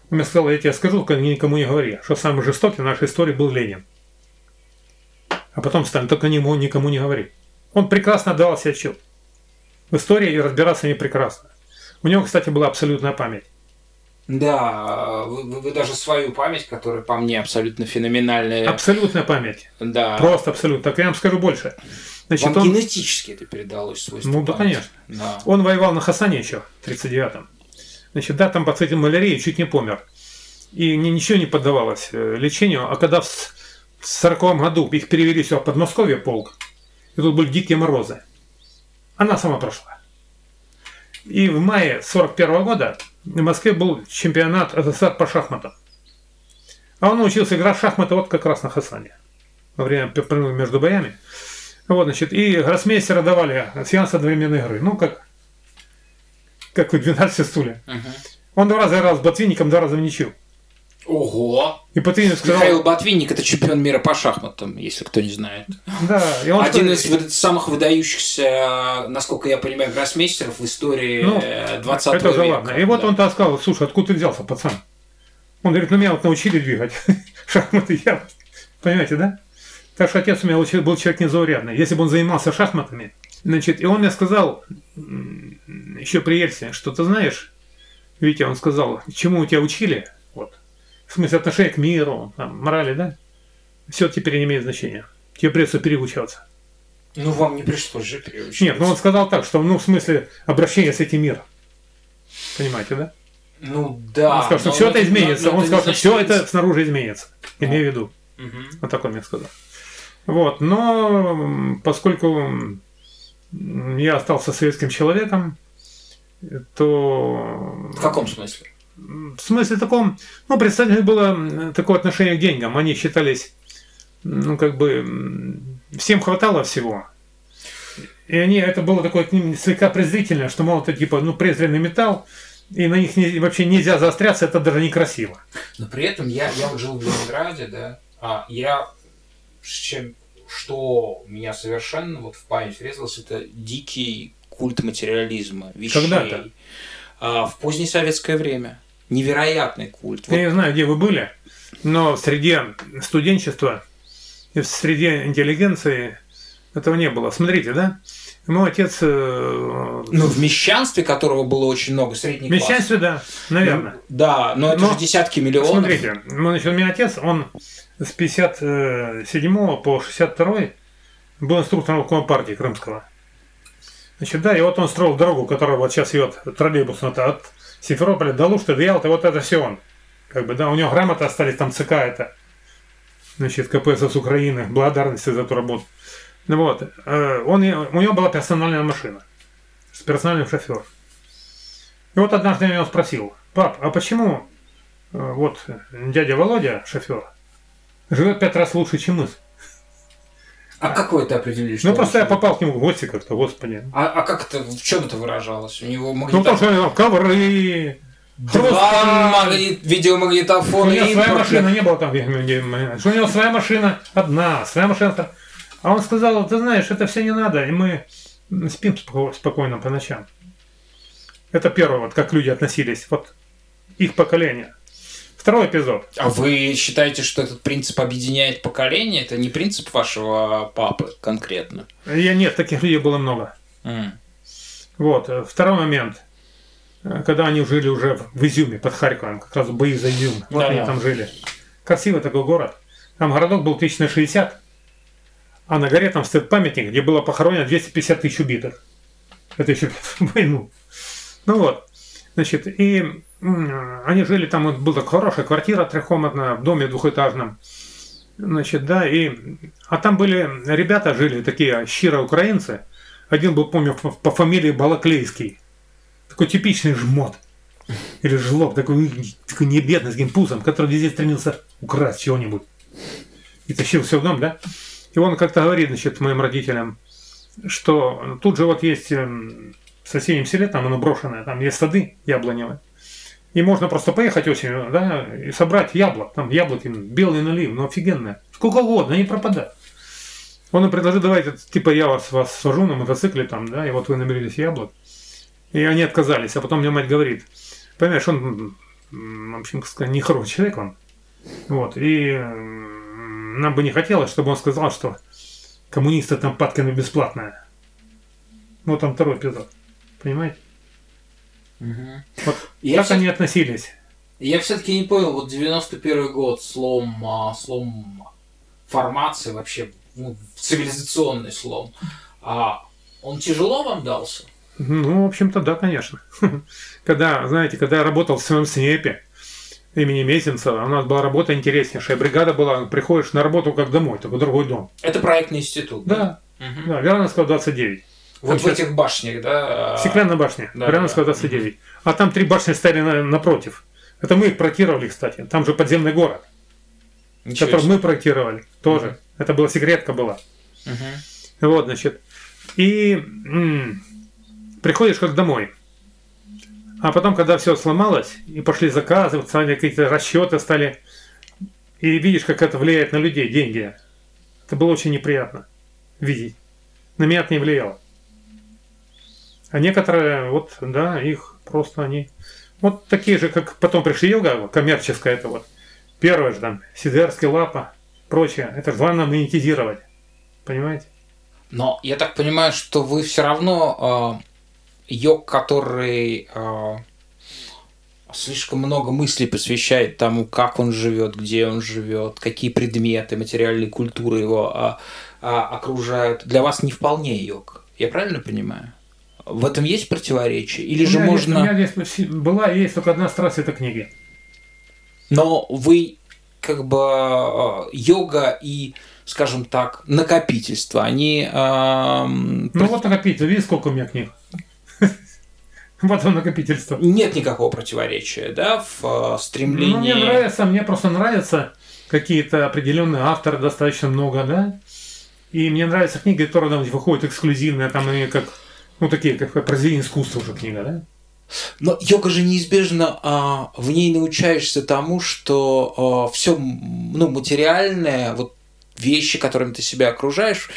Он мне сказал, я тебе скажу, только никому не говори, что самый жестокий в нашей истории был Ленин. А потом Сталин, только никому, никому не говори. Он прекрасно давал себе отчет. В истории и разбираться не прекрасно. У него, кстати, была абсолютная память. Да, вы, вы даже свою память, которая по мне абсолютно феноменальная. Абсолютная память. Да. Просто абсолютно. Так я вам скажу больше. Значит, Вам он... генетически это передалось свойство Ну да, конечно. Да. Он воевал на Хасане еще в 39-м. Значит, да, там подцветил малярии, чуть не помер. И ничего не поддавалось э, лечению. А когда в 40 году их перевели сюда в Подмосковье полк, и тут были дикие морозы, она сама прошла. И в мае 41 -го года в Москве был чемпионат СССР по шахматам. А он научился играть в шахматы вот как раз на Хасане. Во время между боями. Вот, значит, и гроссмейстера давали сеанс одновременной игры. Ну, как, как в 12 стуле. Угу. Он два раза играл с Ботвинником, два раза в ничью. Ого! И Ботвинник сказал... Михаил Ботвинник – это чемпион мира по шахматам, если кто не знает. Да. И он Один сказал... из самых выдающихся, насколько я понимаю, гроссмейстеров в истории ну, 20 это века. ладно. И да. вот он то сказал, слушай, откуда ты взялся, пацан? Он говорит, ну меня вот научили двигать шахматы. Я... Понимаете, да? Так что отец у меня был человек незаурядный. Если бы он занимался шахматами, значит, и он мне сказал, еще при Ельцине, что ты знаешь, Витя, он сказал, чему у тебя учили, вот, в смысле отношения к миру, там, морали, да, все теперь не имеет значения. Тебе придется переучиваться. Ну, вам не пришлось же переучиваться. Нет, ну он сказал так, что, ну, в смысле, обращение с этим миром. Понимаете, да? Ну, да. Он сказал, что все это изменится. Но, но он сказал, что все это снаружи изменится. Имею в виду. Угу. Вот так он мне сказал. Вот, но поскольку я остался советским человеком, то... В каком смысле? В смысле таком, ну, представьте, было такое отношение к деньгам. Они считались, ну, как бы, всем хватало всего. И они, это было такое к ним слегка презрительное, что, мол, это типа, ну, презренный металл, и на них не, вообще нельзя заостряться, это даже некрасиво. Но при этом я, я вот жил в Ленинграде, да, а я чем что меня совершенно вот в память врезалось, это дикий культ материализма, вещей. Когда-то. А, в позднее советское время. Невероятный культ. Я не знаю, где вы были, но в среде студенчества и в среде интеллигенции этого не было. Смотрите, да? Мой отец... э, Ну, в мещанстве, которого было очень много, средний в мещанстве, да, наверное. класс. Да, но это Но же десятки миллионов. Смотрите, ну, значит, у меня отец, он с 57 по 62 был инструктором Компартии Крымского. Значит, да, и вот он строил дорогу, которая вот сейчас идет троллейбусная от Симферополя до Лушты, до Ялты, вот это все он. Как бы, да, у него грамоты остались, там ЦК это, значит, КПСС Украины, благодарность за эту работу. Ну вот, э, он, у него была персональная машина с персональным шофером. И вот однажды я его спросил, пап, а почему э, вот дядя Володя, шофер, живет пять раз лучше, чем мы? А как вы это определили? Ну, просто я попал к нему в гости как-то, господи. А, а как это, в чем это выражалось? У него Ну, магнитофон, потому что у него ковры, два магнит, у видеомагнитофона него и своя машина, не было там, что у него своя машина одна, своя машина. А он сказал, ты знаешь, это все не надо, и мы спим споко- спокойно по ночам. Это первое, вот как люди относились, вот их поколение. Второй эпизод. А вы считаете, что этот принцип объединяет поколение? Это не принцип вашего папы конкретно? Я нет, таких людей было много. М. Вот, э, второй момент. Э, Когда они жили уже в Изюме, под Харьковом, как раз бои за Изюм. Вот Да-да. они там жили. Красивый такой город. Там городок был 1060, а на горе там стоит памятник, где было похоронено 250 тысяч убитых. Это еще в войну. Ну вот. Значит, и они жили там, вот была хорошая квартира трехкомнатная, в доме двухэтажном. Значит, да, и... А там были ребята жили, такие щиро украинцы. Один был, помню, по, фамилии Балаклейский. Такой типичный жмот. Или жлоб, такой, такой небедный, с гимпузом, который везде стремился украсть чего-нибудь. И тащил все в дом, да? И он как-то говорит, значит, моим родителям, что тут же вот есть эм, в соседнем селе, там оно брошенное, там есть сады яблоневые. И можно просто поехать осенью, да, и собрать яблок. Там яблоки, белый налив, ну офигенное. Сколько угодно, они пропадают. Он им предложил, давайте, типа, я вас, вас сажу на мотоцикле там, да, и вот вы наберились яблок. И они отказались. А потом мне мать говорит, понимаешь, он, в общем, нехороший человек он. Вот, и нам бы не хотелось, чтобы он сказал, что коммунисты там Паткина бесплатная. Вот там второй эпизод. Понимаете? Вот Я как всё- они относились. Я все-таки не понял, вот 91 год, слом, а, слом формации вообще, ну, цивилизационный слом, а он тяжело вам дался? Ну, в общем-то, да, конечно. Когда, знаете, когда я работал в своем СНЕПе имени Мезенцева, у нас была работа интереснейшая. Бригада была, приходишь на работу как домой, только другой дом. Это проектный институт, Да, Мгм. да, Верановского 29. Вот в этих башнях, да? а, Стеклянная башня, да, Верановского да. 29. А там три башни стояли на- напротив. Это мы их проектировали, кстати. Там же подземный город, ничего который себе. мы проектировали тоже. Это была секретка была. Мгм. Вот, значит. И м, приходишь как домой. А потом, когда все сломалось, и пошли заказы, вот стали какие-то расчеты стали, и видишь, как это влияет на людей, деньги. Это было очень неприятно видеть. На меня это не влияло. А некоторые, вот, да, их просто они... Вот такие же, как потом пришли йога, коммерческая это вот. Первое же там, Сидерский, Лапа, прочее. Это же главное монетизировать. Понимаете? Но я так понимаю, что вы все равно э, йог, который э, слишком много мыслей посвящает тому, как он живет, где он живет, какие предметы материальной культуры его а, а, окружают, для вас не вполне йог. Я правильно понимаю? В этом есть противоречие? Или же у меня есть- можно... у меня вси- была и есть только одна страсть, это книги. Но вы как бы э, йога и, скажем так, накопительство, они... эм, Ну вот накопительство, видишь, сколько у меня книг. Вот он накопительство. нет никакого противоречия, да, в э, стремлении... Ну, мне нравится, мне просто нравятся какие-то определенные авторы достаточно много, да. И мне нравятся книги, которые там выходят эксклюзивные, там они как, ну такие, как произведение искусства уже книга, да. Но йога же неизбежно, а, в ней научаешься тому, что все ну, материальное, вот вещи, которыми ты себя окружаешь,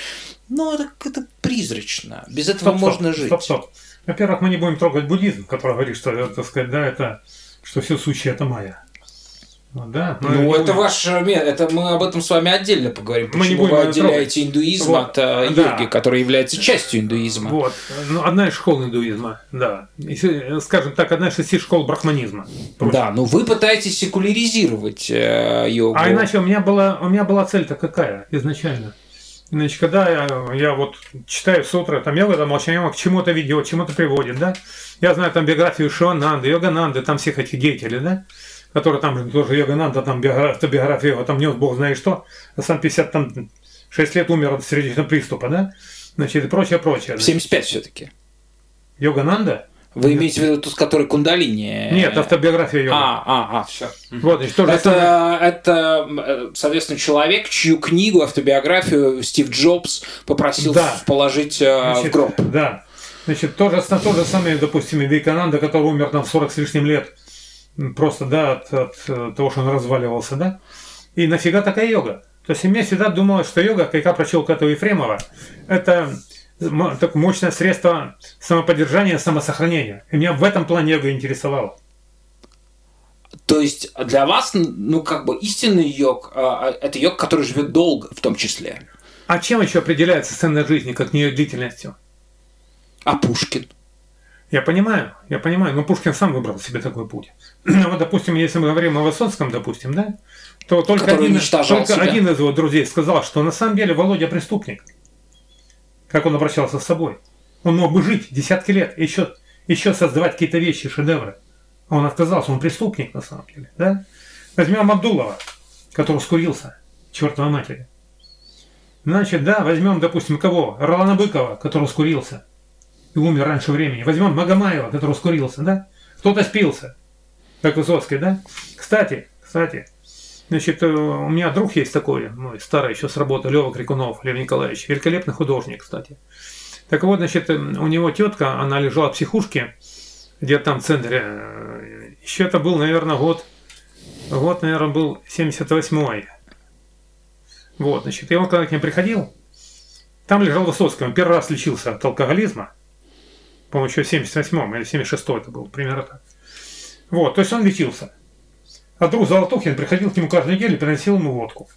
ну, это, это призрачно. Без этого стоп, можно стоп, жить. Стоп, стоп. Во-первых, мы не будем трогать буддизм, который говорит, что, так сказать, да, это, что все сущее это майя. Ну, да, ну это ваш это мы об этом с вами отдельно поговорим. Мы Почему не вы отделяете индуизм вот, от э, йоги, да. который является частью индуизма? Вот, ну одна из школ индуизма, да, и, скажем так, одна из шести школ брахманизма. Просто. Да, но вы пытаетесь секуляризировать э, йогу. А иначе у меня была у меня была цель-то какая изначально? Значит, когда я, я вот читаю сутры, там йога, там молчание к чему-то ведет, чему-то приводит, да? Я знаю там биографию Шивананды, Йогананды, там всех этих деятелей, да? Который там тоже Йогананда, там автобиография его там нес бог знает что, а сам 50 там 6 лет умер от сердечного приступа, да? Значит, и прочее, прочее. В 75 все-таки. Йогананда? Вы имеете в виду тот, который Кундалини? Нет, автобиография йога. А, а, а, все. Вот, значит, тоже это, самое... это, э, соответственно, человек, чью книгу, автобиографию Стив Джобс попросил да. положить э, значит, в гроб. Да. Значит, то же, то же самое, допустим, Викананда, который умер там в 40 с лишним лет, просто, да, от, от э, того, что он разваливался, да. И нафига такая йога? То есть я всегда думал, что йога, как я прочел Кату Ефремова, это так мощное средство самоподдержания, самосохранения. И меня в этом плане йога интересовала. То есть для вас, ну, как бы истинный йог, а, а, это йог, который живет долго, в том числе. А чем еще определяется ценность жизни, как не длительностью? А Пушкин? Я понимаю, я понимаю, но Пушкин сам выбрал себе такой путь. вот, допустим, если мы говорим о Высоцком, допустим, да, то только, один, только один из его друзей сказал, что на самом деле Володя преступник. Как он обращался с собой. Он мог бы жить десятки лет, еще, еще создавать какие-то вещи, шедевры. А он отказался, он преступник на самом деле. Да? Возьмем Абдулова, который скурился, чертова матери. Значит, да, возьмем, допустим, кого? Ролана Быкова, который скурился и умер раньше времени. Возьмем Магомаева, который ускорился, да? Кто-то спился, как Высоцкий, да? Кстати, кстати, значит, э, у меня друг есть такой, мой старый еще с работы, Лева Крикунов, Лев Николаевич, великолепный художник, кстати. Так вот, значит, э, у него тетка, она лежала в психушке, где-то там в центре. Э, еще это был, наверное, год, год, наверное, был 78-й. Вот, значит, и он когда к ним приходил, там лежал Высоцкий, он первый раз лечился от алкоголизма по-моему, еще в 78-м или 76-м это был, примерно так. Вот, то есть он лечился. А друг Золотухин приходил к нему каждую неделю и приносил ему водку.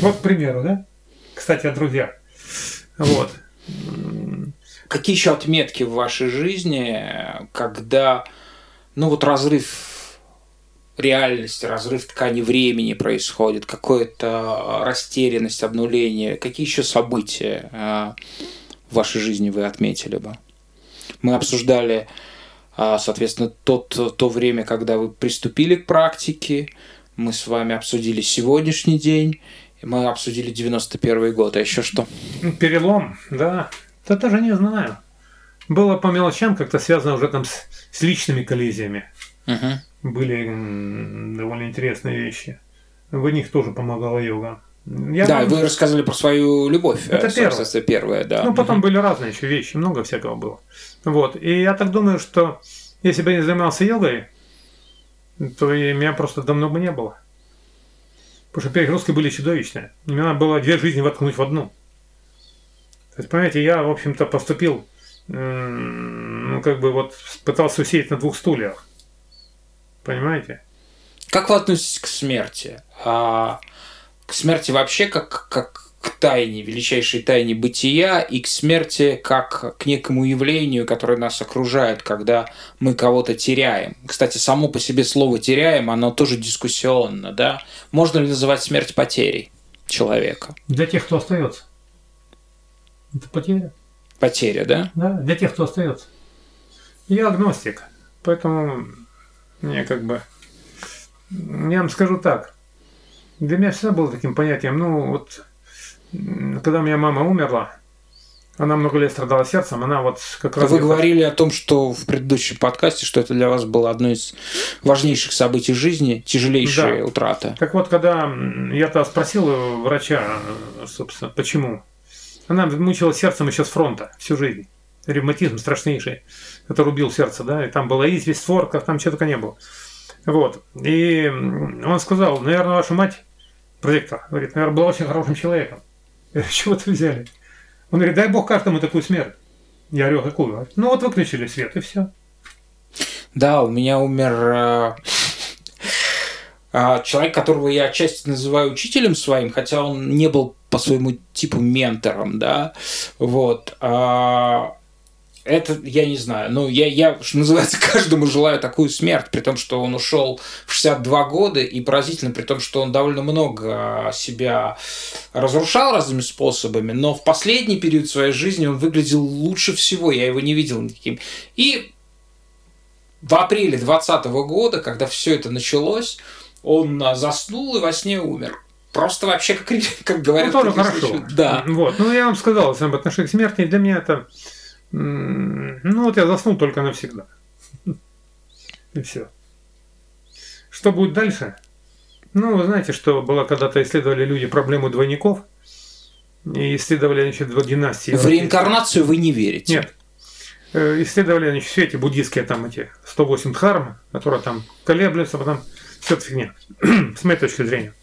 Вот, к примеру, да? Кстати, о друзьях. Вот. Какие еще отметки в вашей жизни, когда, ну вот разрыв реальности, разрыв ткани времени происходит, какая-то растерянность, обнуление, какие еще события а, в вашей жизни вы отметили бы? Мы обсуждали, а, соответственно, тот, то время, когда вы приступили к практике, мы с вами обсудили сегодняшний день, мы обсудили 91 год, а еще что? Перелом, да. Да даже не знаю. Было по мелочам как-то связано уже там с, с личными коллизиями. Угу. Были довольно интересные вещи. В них тоже помогала йога. Я да, вам... вы рассказывали про свою любовь. Это первое. первое, да. Ну, потом были разные еще вещи, много всякого было. Вот. И я так думаю, что если бы я не занимался йогой, то меня просто давно бы не было. Потому что перегрузки были чудовищные. Мне надо было две жизни воткнуть в одну. То есть, понимаете, я, в общем-то, поступил, ну, как бы вот пытался усеять на двух стульях. Понимаете? Как вы относитесь к смерти? А, к смерти вообще как, как к тайне, величайшей тайне бытия и к смерти как к некому явлению, которое нас окружает, когда мы кого-то теряем. Кстати, само по себе слово «теряем», оно тоже дискуссионно, да? Можно ли называть смерть потерей человека? Для тех, кто остается. Это потеря. Потеря, да? Да, для тех, кто остается. Я агностик, поэтому мне как бы... Я вам скажу так. Для меня всегда было таким понятием, ну вот, когда у меня мама умерла, она много лет страдала сердцем, она вот как раз... Вы говорили о том, что в предыдущем подкасте, что это для вас было одно из важнейших событий жизни, тяжелейшая да. утрата. Так вот, когда я-то спросил врача, собственно, почему, она мучила сердцем еще с фронта всю жизнь. Ревматизм страшнейший, который убил сердце, да, и там была известь, створка, там чего только не было. Вот. И он сказал, наверное, ваша мать прозектор. Говорит, наверное, был очень хорошим человеком. Я говорю, чего вы взяли? Он говорит, дай бог каждому такую смерть. Я говорю, какую? Ну вот выключили свет и все. Да, у меня умер э, э, человек, которого я отчасти называю учителем своим, хотя он не был по своему типу ментором, да, вот. А, это я не знаю. Ну, я, я, что называется, каждому желаю такую смерть, при том, что он ушел в 62 года, и поразительно, при том, что он довольно много себя разрушал разными способами, но в последний период своей жизни он выглядел лучше всего, я его не видел никаким. И в апреле 2020 года, когда все это началось, он заснул и во сне умер. Просто вообще, как, как говорят... Ну, тоже хорошо. Да. Вот. Ну, я вам сказал, об отношении к смерти, для меня это ну вот я заснул только навсегда. И все. Что будет дальше? Ну, вы знаете, что было когда-то исследовали люди проблему двойников. И исследовали, значит, два династии. В реинкарнацию вы не верите? Нет. Э, исследовали, значит, все эти буддийские там эти 108 дхарм, которые там колеблются, потом все это фигня, с моей точки зрения.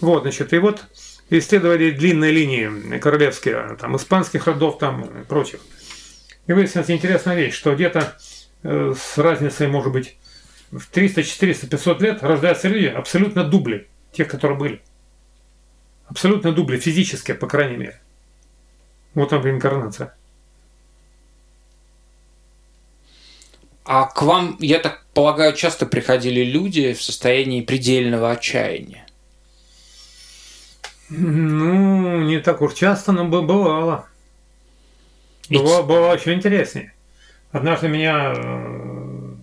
Вот, значит, и вот исследовали длинные линии королевские, там, испанских родов, там, и прочих. И выяснилась интересная вещь, что где-то э, с разницей, может быть, в 300, 400, 500 лет рождаются люди абсолютно дубли тех, которые были. Абсолютно дубли, физические, по крайней мере. Вот там реинкарнация. А к вам, я так полагаю, часто приходили люди в состоянии предельного отчаяния? Ну, не так уж часто, но бывало. Было, было очень интереснее. Однажды меня, э,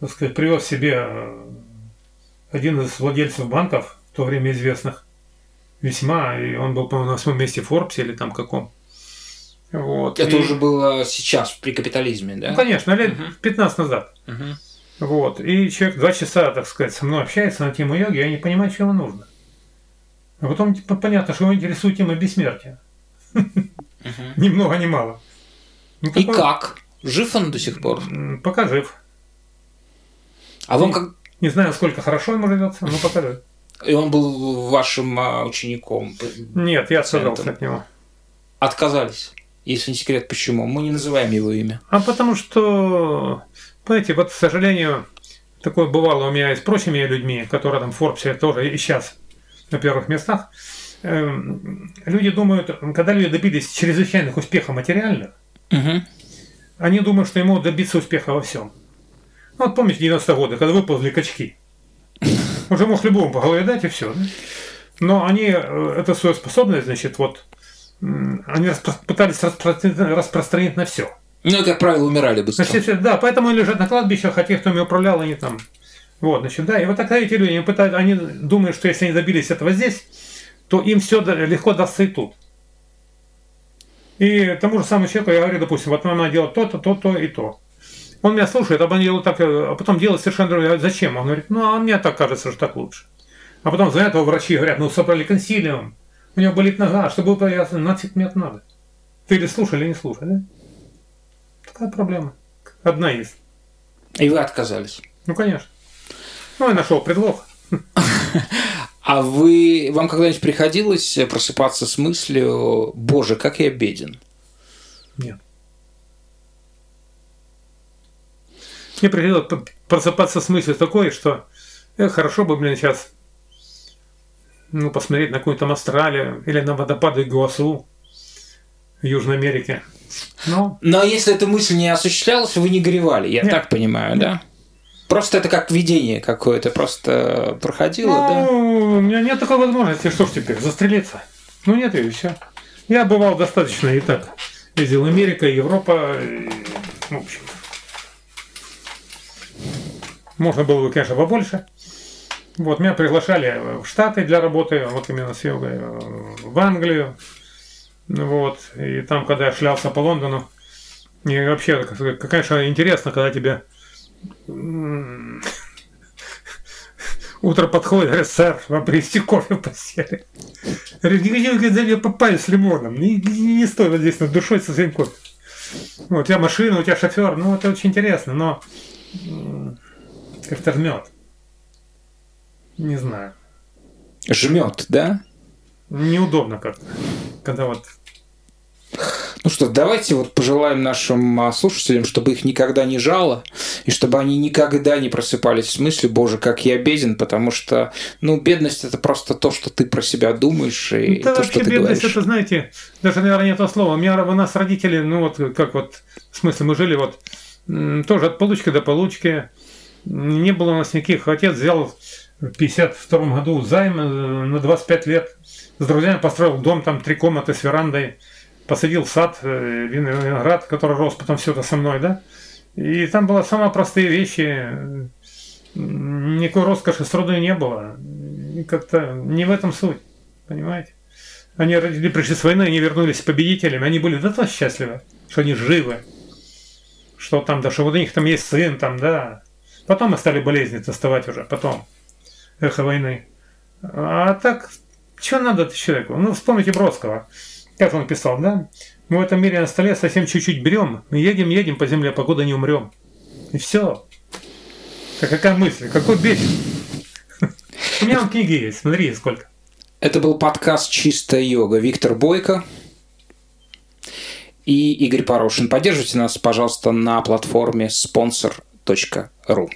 так сказать, привез себе э, один из владельцев банков, в то время известных, весьма, и он был, по-моему, на восьмом месте в Форбсе или там каком. Вот. Это и... уже было сейчас, при капитализме, да? Ну, конечно, лет угу. 15 назад. Угу. Вот. И человек два часа, так сказать, со мной общается на тему йоги, я не понимаю, что ему нужно. А потом типа, понятно, что его интересует тема бессмертия. Угу. Ни много, ни мало. Ну, И как? Жив он до сих пор? Пока жив. А вам как... Не знаю, сколько хорошо ему живется, но пока жив. И он был вашим а, учеником? Нет, я отказался от него. Отказались? Если не секрет, почему? Мы не называем его имя. А потому что, понимаете, вот, к сожалению, такое бывало у меня и с прочими людьми, которые там в Форбсе тоже и сейчас на первых местах, люди думают, когда люди добились чрезвычайных успехов материальных, угу. они думают, что ему добиться успеха во всем. Ну, вот помните 90-е годы, когда выползли качки. Уже мог любому по голове дать и все. Да? Но они э, эту свою способность, значит, вот, они распро- пытались распространить, распространить на все. Ну, как правило, умирали быстро. Значит, да, поэтому они лежат на кладбищах, а те, кто ими управлял, они там. Вот, значит, да, и вот тогда эти люди, они, пытают, они думают, что если они добились этого здесь, то им все легко дастся и тут. И тому же самому человеку я говорю, допустим, вот нам надо делать то-то, то-то и то. Он меня слушает, а потом делает так, а потом делает совершенно другое. Зачем? Он говорит, ну, а мне так кажется, что так лучше. А потом за этого врачи говорят, ну, собрали консилиум, у него болит нога, чтобы было ясно, нафиг мне это надо. Ты или слушай, или не слушай, да? Такая проблема. Одна есть. И вы отказались? Ну, конечно. Ну, я нашел предлог. А вы, вам когда-нибудь приходилось просыпаться с мыслью, боже, как я беден? Нет. Мне приходилось просыпаться с мыслью такой, что э, хорошо бы, блин, сейчас ну, посмотреть на какую-то Австралию или на водопады Гуасу в Южной Америке. Но... Но если эта мысль не осуществлялась, вы не горевали, я Нет. так понимаю, Нет. да? Просто это как видение какое-то, просто проходило, ну, да? У меня нет такой возможности, что ж теперь, застрелиться? Ну нет, и все. Я бывал достаточно и так. Ездил Америка, Европа, и, в общем. Можно было бы, конечно, побольше. Вот, меня приглашали в Штаты для работы, вот именно с йогой, в Англию. Вот, и там, когда я шлялся по Лондону, и вообще, конечно, интересно, когда тебе Утро подходит, говорит, сэр, вам принести кофе в постели. Говорит, не хочу, говорит, попали с лимоном. Не, не, не стоит здесь над душой со своим кофе. Вот, у тебя машина, у тебя шофер, ну это очень интересно, но как-то жмет. Не знаю. Жмет, да? Неудобно как-то, когда вот ну что, давайте вот пожелаем нашим а, слушателям, чтобы их никогда не жало, и чтобы они никогда не просыпались в смысле, боже, как я беден, потому что, ну, бедность это просто то, что ты про себя думаешь, и да, то, что ты бедность, говоришь. это, знаете, даже, наверное, не то слово. У меня у нас родители, ну вот, как вот, в смысле, мы жили вот тоже от получки до получки. Не было у нас никаких. Отец взял в 52 году займ э, на 25 лет. С друзьями построил дом, там три комнаты с верандой посадил сад, э, виноград, который рос потом все это со мной, да. И там было самые простые вещи, никакой роскоши с трудой не было. Как-то не в этом суть, понимаете? Они родители пришли с войны, они вернулись победителями, они были до того счастливы, что они живы, что там, да, что вот у них там есть сын, там, да. Потом мы стали болезни доставать уже, потом, эхо войны. А так, что надо человеку? Ну, вспомните Бродского как он писал, да? Мы в этом мире на столе совсем чуть-чуть берем, мы едем, едем по земле, покуда не умрем. И все. Так какая мысль? Какой берег? У меня там книги есть, смотри, сколько. Это был подкаст «Чистая йога». Виктор Бойко и Игорь Порошин. Поддержите нас, пожалуйста, на платформе sponsor.ru.